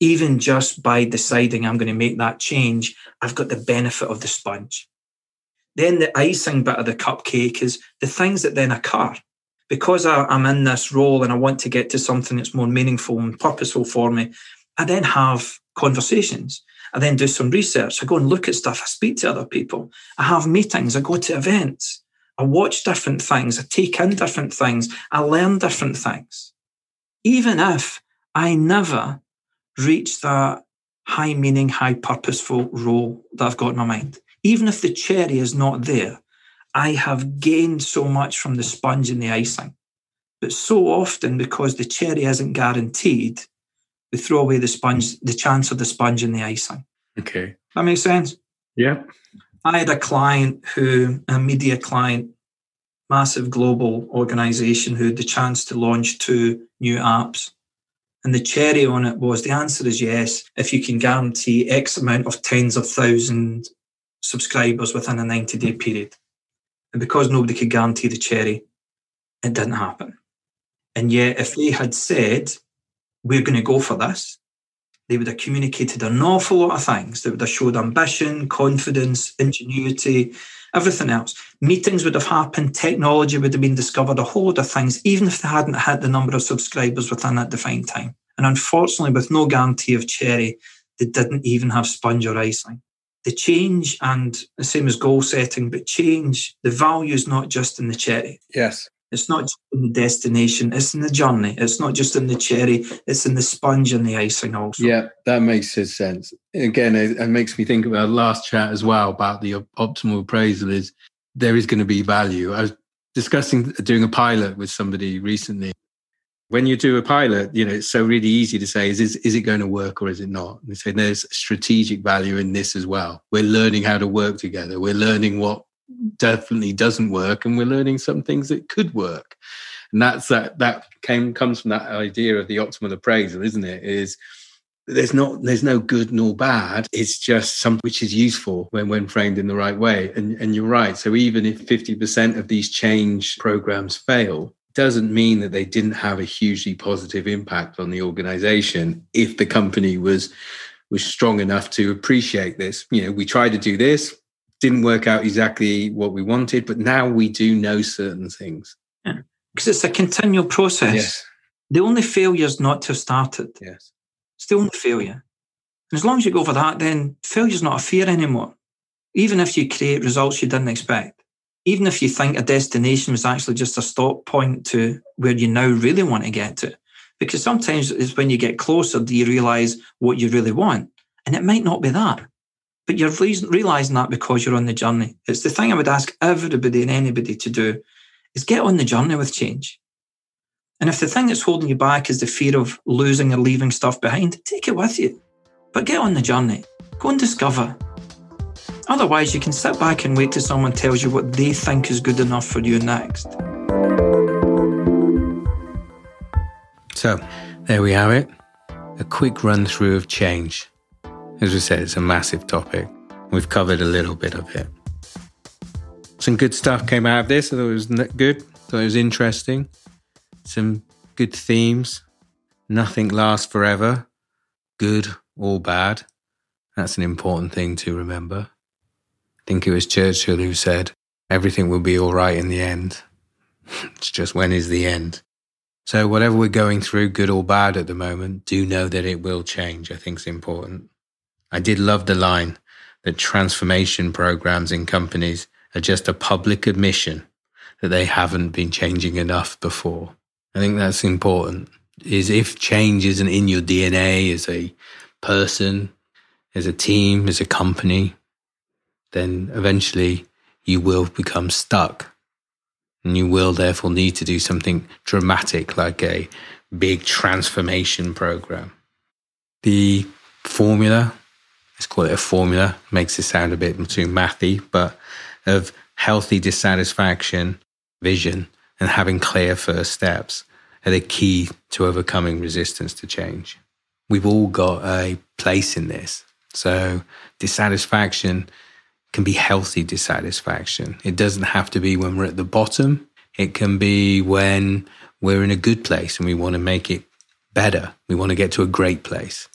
Even just by deciding I'm going to make that change, I've got the benefit of the sponge. Then the icing bit of the cupcake is the things that then occur. Because I, I'm in this role and I want to get to something that's more meaningful and purposeful for me, I then have conversations. I then do some research. I go and look at stuff. I speak to other people. I have meetings. I go to events. I watch different things. I take in different things. I learn different things. Even if I never reach that high meaning, high purposeful role that I've got in my mind, even if the cherry is not there, I have gained so much from the sponge and the icing. But so often, because the cherry isn't guaranteed, we throw away the sponge, the chance of the sponge and the icing. Okay. That makes sense. Yeah. I had a client who, a media client, massive global organization, who had the chance to launch two new apps. And the cherry on it was the answer is yes, if you can guarantee X amount of tens of thousands subscribers within a 90 day period. And because nobody could guarantee the cherry, it didn't happen. And yet, if they had said, we're going to go for this, they would have communicated an awful lot of things. They would have showed ambition, confidence, ingenuity, everything else. Meetings would have happened, technology would have been discovered, a whole lot of things, even if they hadn't had the number of subscribers within that defined time. And unfortunately, with no guarantee of cherry, they didn't even have sponge or icing. The change and the same as goal setting, but change, the value is not just in the cherry. Yes. It's not just in the destination, it's in the journey. It's not just in the cherry, it's in the sponge and the icing also. Yeah, that makes sense. Again, it, it makes me think about last chat as well about the optimal appraisal is there is going to be value. I was discussing doing a pilot with somebody recently. When you do a pilot, you know, it's so really easy to say, is, is, is it going to work or is it not? And they say there's strategic value in this as well. We're learning how to work together. We're learning what definitely doesn't work and we're learning some things that could work. And that's that that came comes from that idea of the optimal appraisal isn't it? Is there's not there's no good nor bad. It's just something which is useful when when framed in the right way. And and you're right. So even if 50% of these change programs fail doesn't mean that they didn't have a hugely positive impact on the organization if the company was was strong enough to appreciate this. You know, we tried to do this, didn't work out exactly what we wanted, but now we do know certain things. Yeah. Because it's a continual process. Yes. The only failure is not to have started. Yes. It's the only failure. And as long as you go for that, then failure's not a fear anymore. Even if you create results you didn't expect, even if you think a destination was actually just a stop point to where you now really want to get to. Because sometimes it's when you get closer do you realize what you really want. And it might not be that. But you're realizing that because you're on the journey. It's the thing I would ask everybody and anybody to do is get on the journey with change. And if the thing that's holding you back is the fear of losing or leaving stuff behind, take it with you. But get on the journey. Go and discover. Otherwise, you can sit back and wait till someone tells you what they think is good enough for you next. So, there we have it. A quick run through of change. As we said, it's a massive topic. We've covered a little bit of it. Some good stuff came out of this. I thought it was good. I thought it was interesting. Some good themes. Nothing lasts forever, good or bad. That's an important thing to remember. I think it was Churchill who said, everything will be all right in the end. it's just when is the end? So, whatever we're going through, good or bad at the moment, do know that it will change. I think it's important. I did love the line that transformation programs in companies are just a public admission that they haven't been changing enough before. I think that's important. Is if change isn't in your DNA as a person, as a team, as a company, then eventually you will become stuck. And you will therefore need to do something dramatic like a big transformation program. The formula, let's call it a formula, makes it sound a bit too mathy, but of healthy dissatisfaction, vision, and having clear first steps are the key to overcoming resistance to change. We've all got a place in this. So, dissatisfaction can be healthy dissatisfaction. It doesn't have to be when we're at the bottom, it can be when we're in a good place and we want to make it better. We want to get to a great place.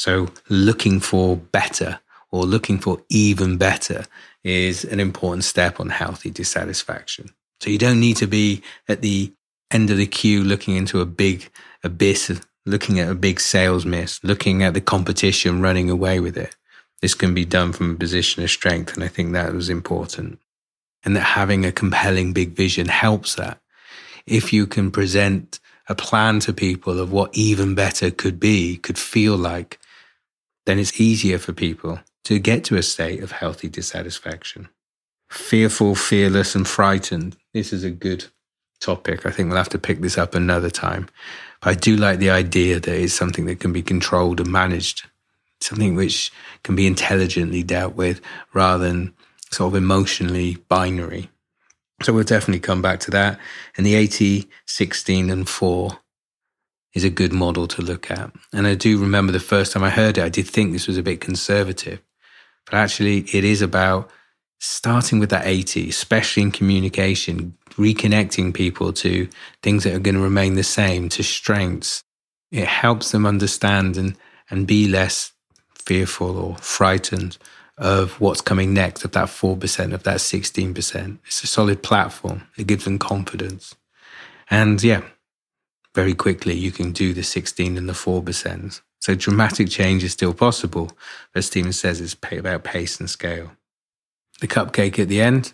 So, looking for better or looking for even better is an important step on healthy dissatisfaction. So, you don't need to be at the end of the queue looking into a big abyss, looking at a big sales miss, looking at the competition running away with it. This can be done from a position of strength. And I think that was important. And that having a compelling big vision helps that. If you can present a plan to people of what even better could be, could feel like, then it's easier for people to get to a state of healthy dissatisfaction. Fearful, fearless, and frightened. This is a good topic. I think we'll have to pick this up another time. But I do like the idea that it's something that can be controlled and managed, something which can be intelligently dealt with rather than sort of emotionally binary. So we'll definitely come back to that. And the 80, 16, and 4 is a good model to look at. And I do remember the first time I heard it, I did think this was a bit conservative. But actually, it is about starting with that 80, especially in communication, reconnecting people to things that are going to remain the same, to strengths. It helps them understand and, and be less fearful or frightened of what's coming next, of that 4%, of that 16%. It's a solid platform. It gives them confidence. And yeah, very quickly you can do the 16 and the 4%. So dramatic change is still possible. But Stephen says it's about pace and scale. The cupcake at the end,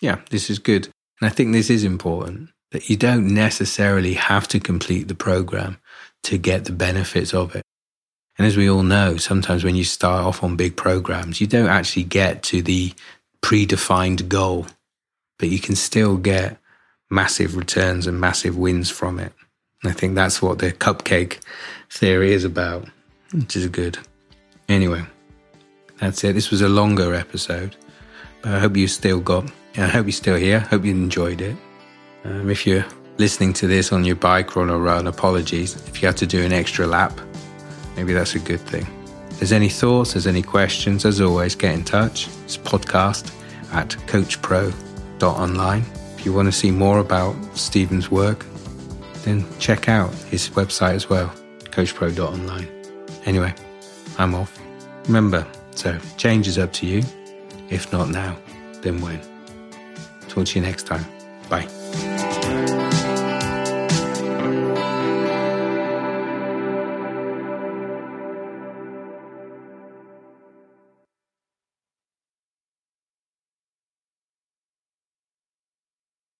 yeah, this is good. And I think this is important that you don't necessarily have to complete the program to get the benefits of it. And as we all know, sometimes when you start off on big programs, you don't actually get to the predefined goal, but you can still get massive returns and massive wins from it. I think that's what the cupcake theory is about, which is good. Anyway, that's it. This was a longer episode, but I hope you still got I hope you're still here. Hope you enjoyed it. Um, if you're listening to this on your bike or on a run, apologies. If you had to do an extra lap, maybe that's a good thing. If there's any thoughts, there's any questions, as always, get in touch. It's podcast at coachpro.online. If you want to see more about Stephen's work, check out his website as well, coachpro.online. Anyway, I'm off. Remember, so change is up to you. If not now, then when? Talk to you next time. Bye.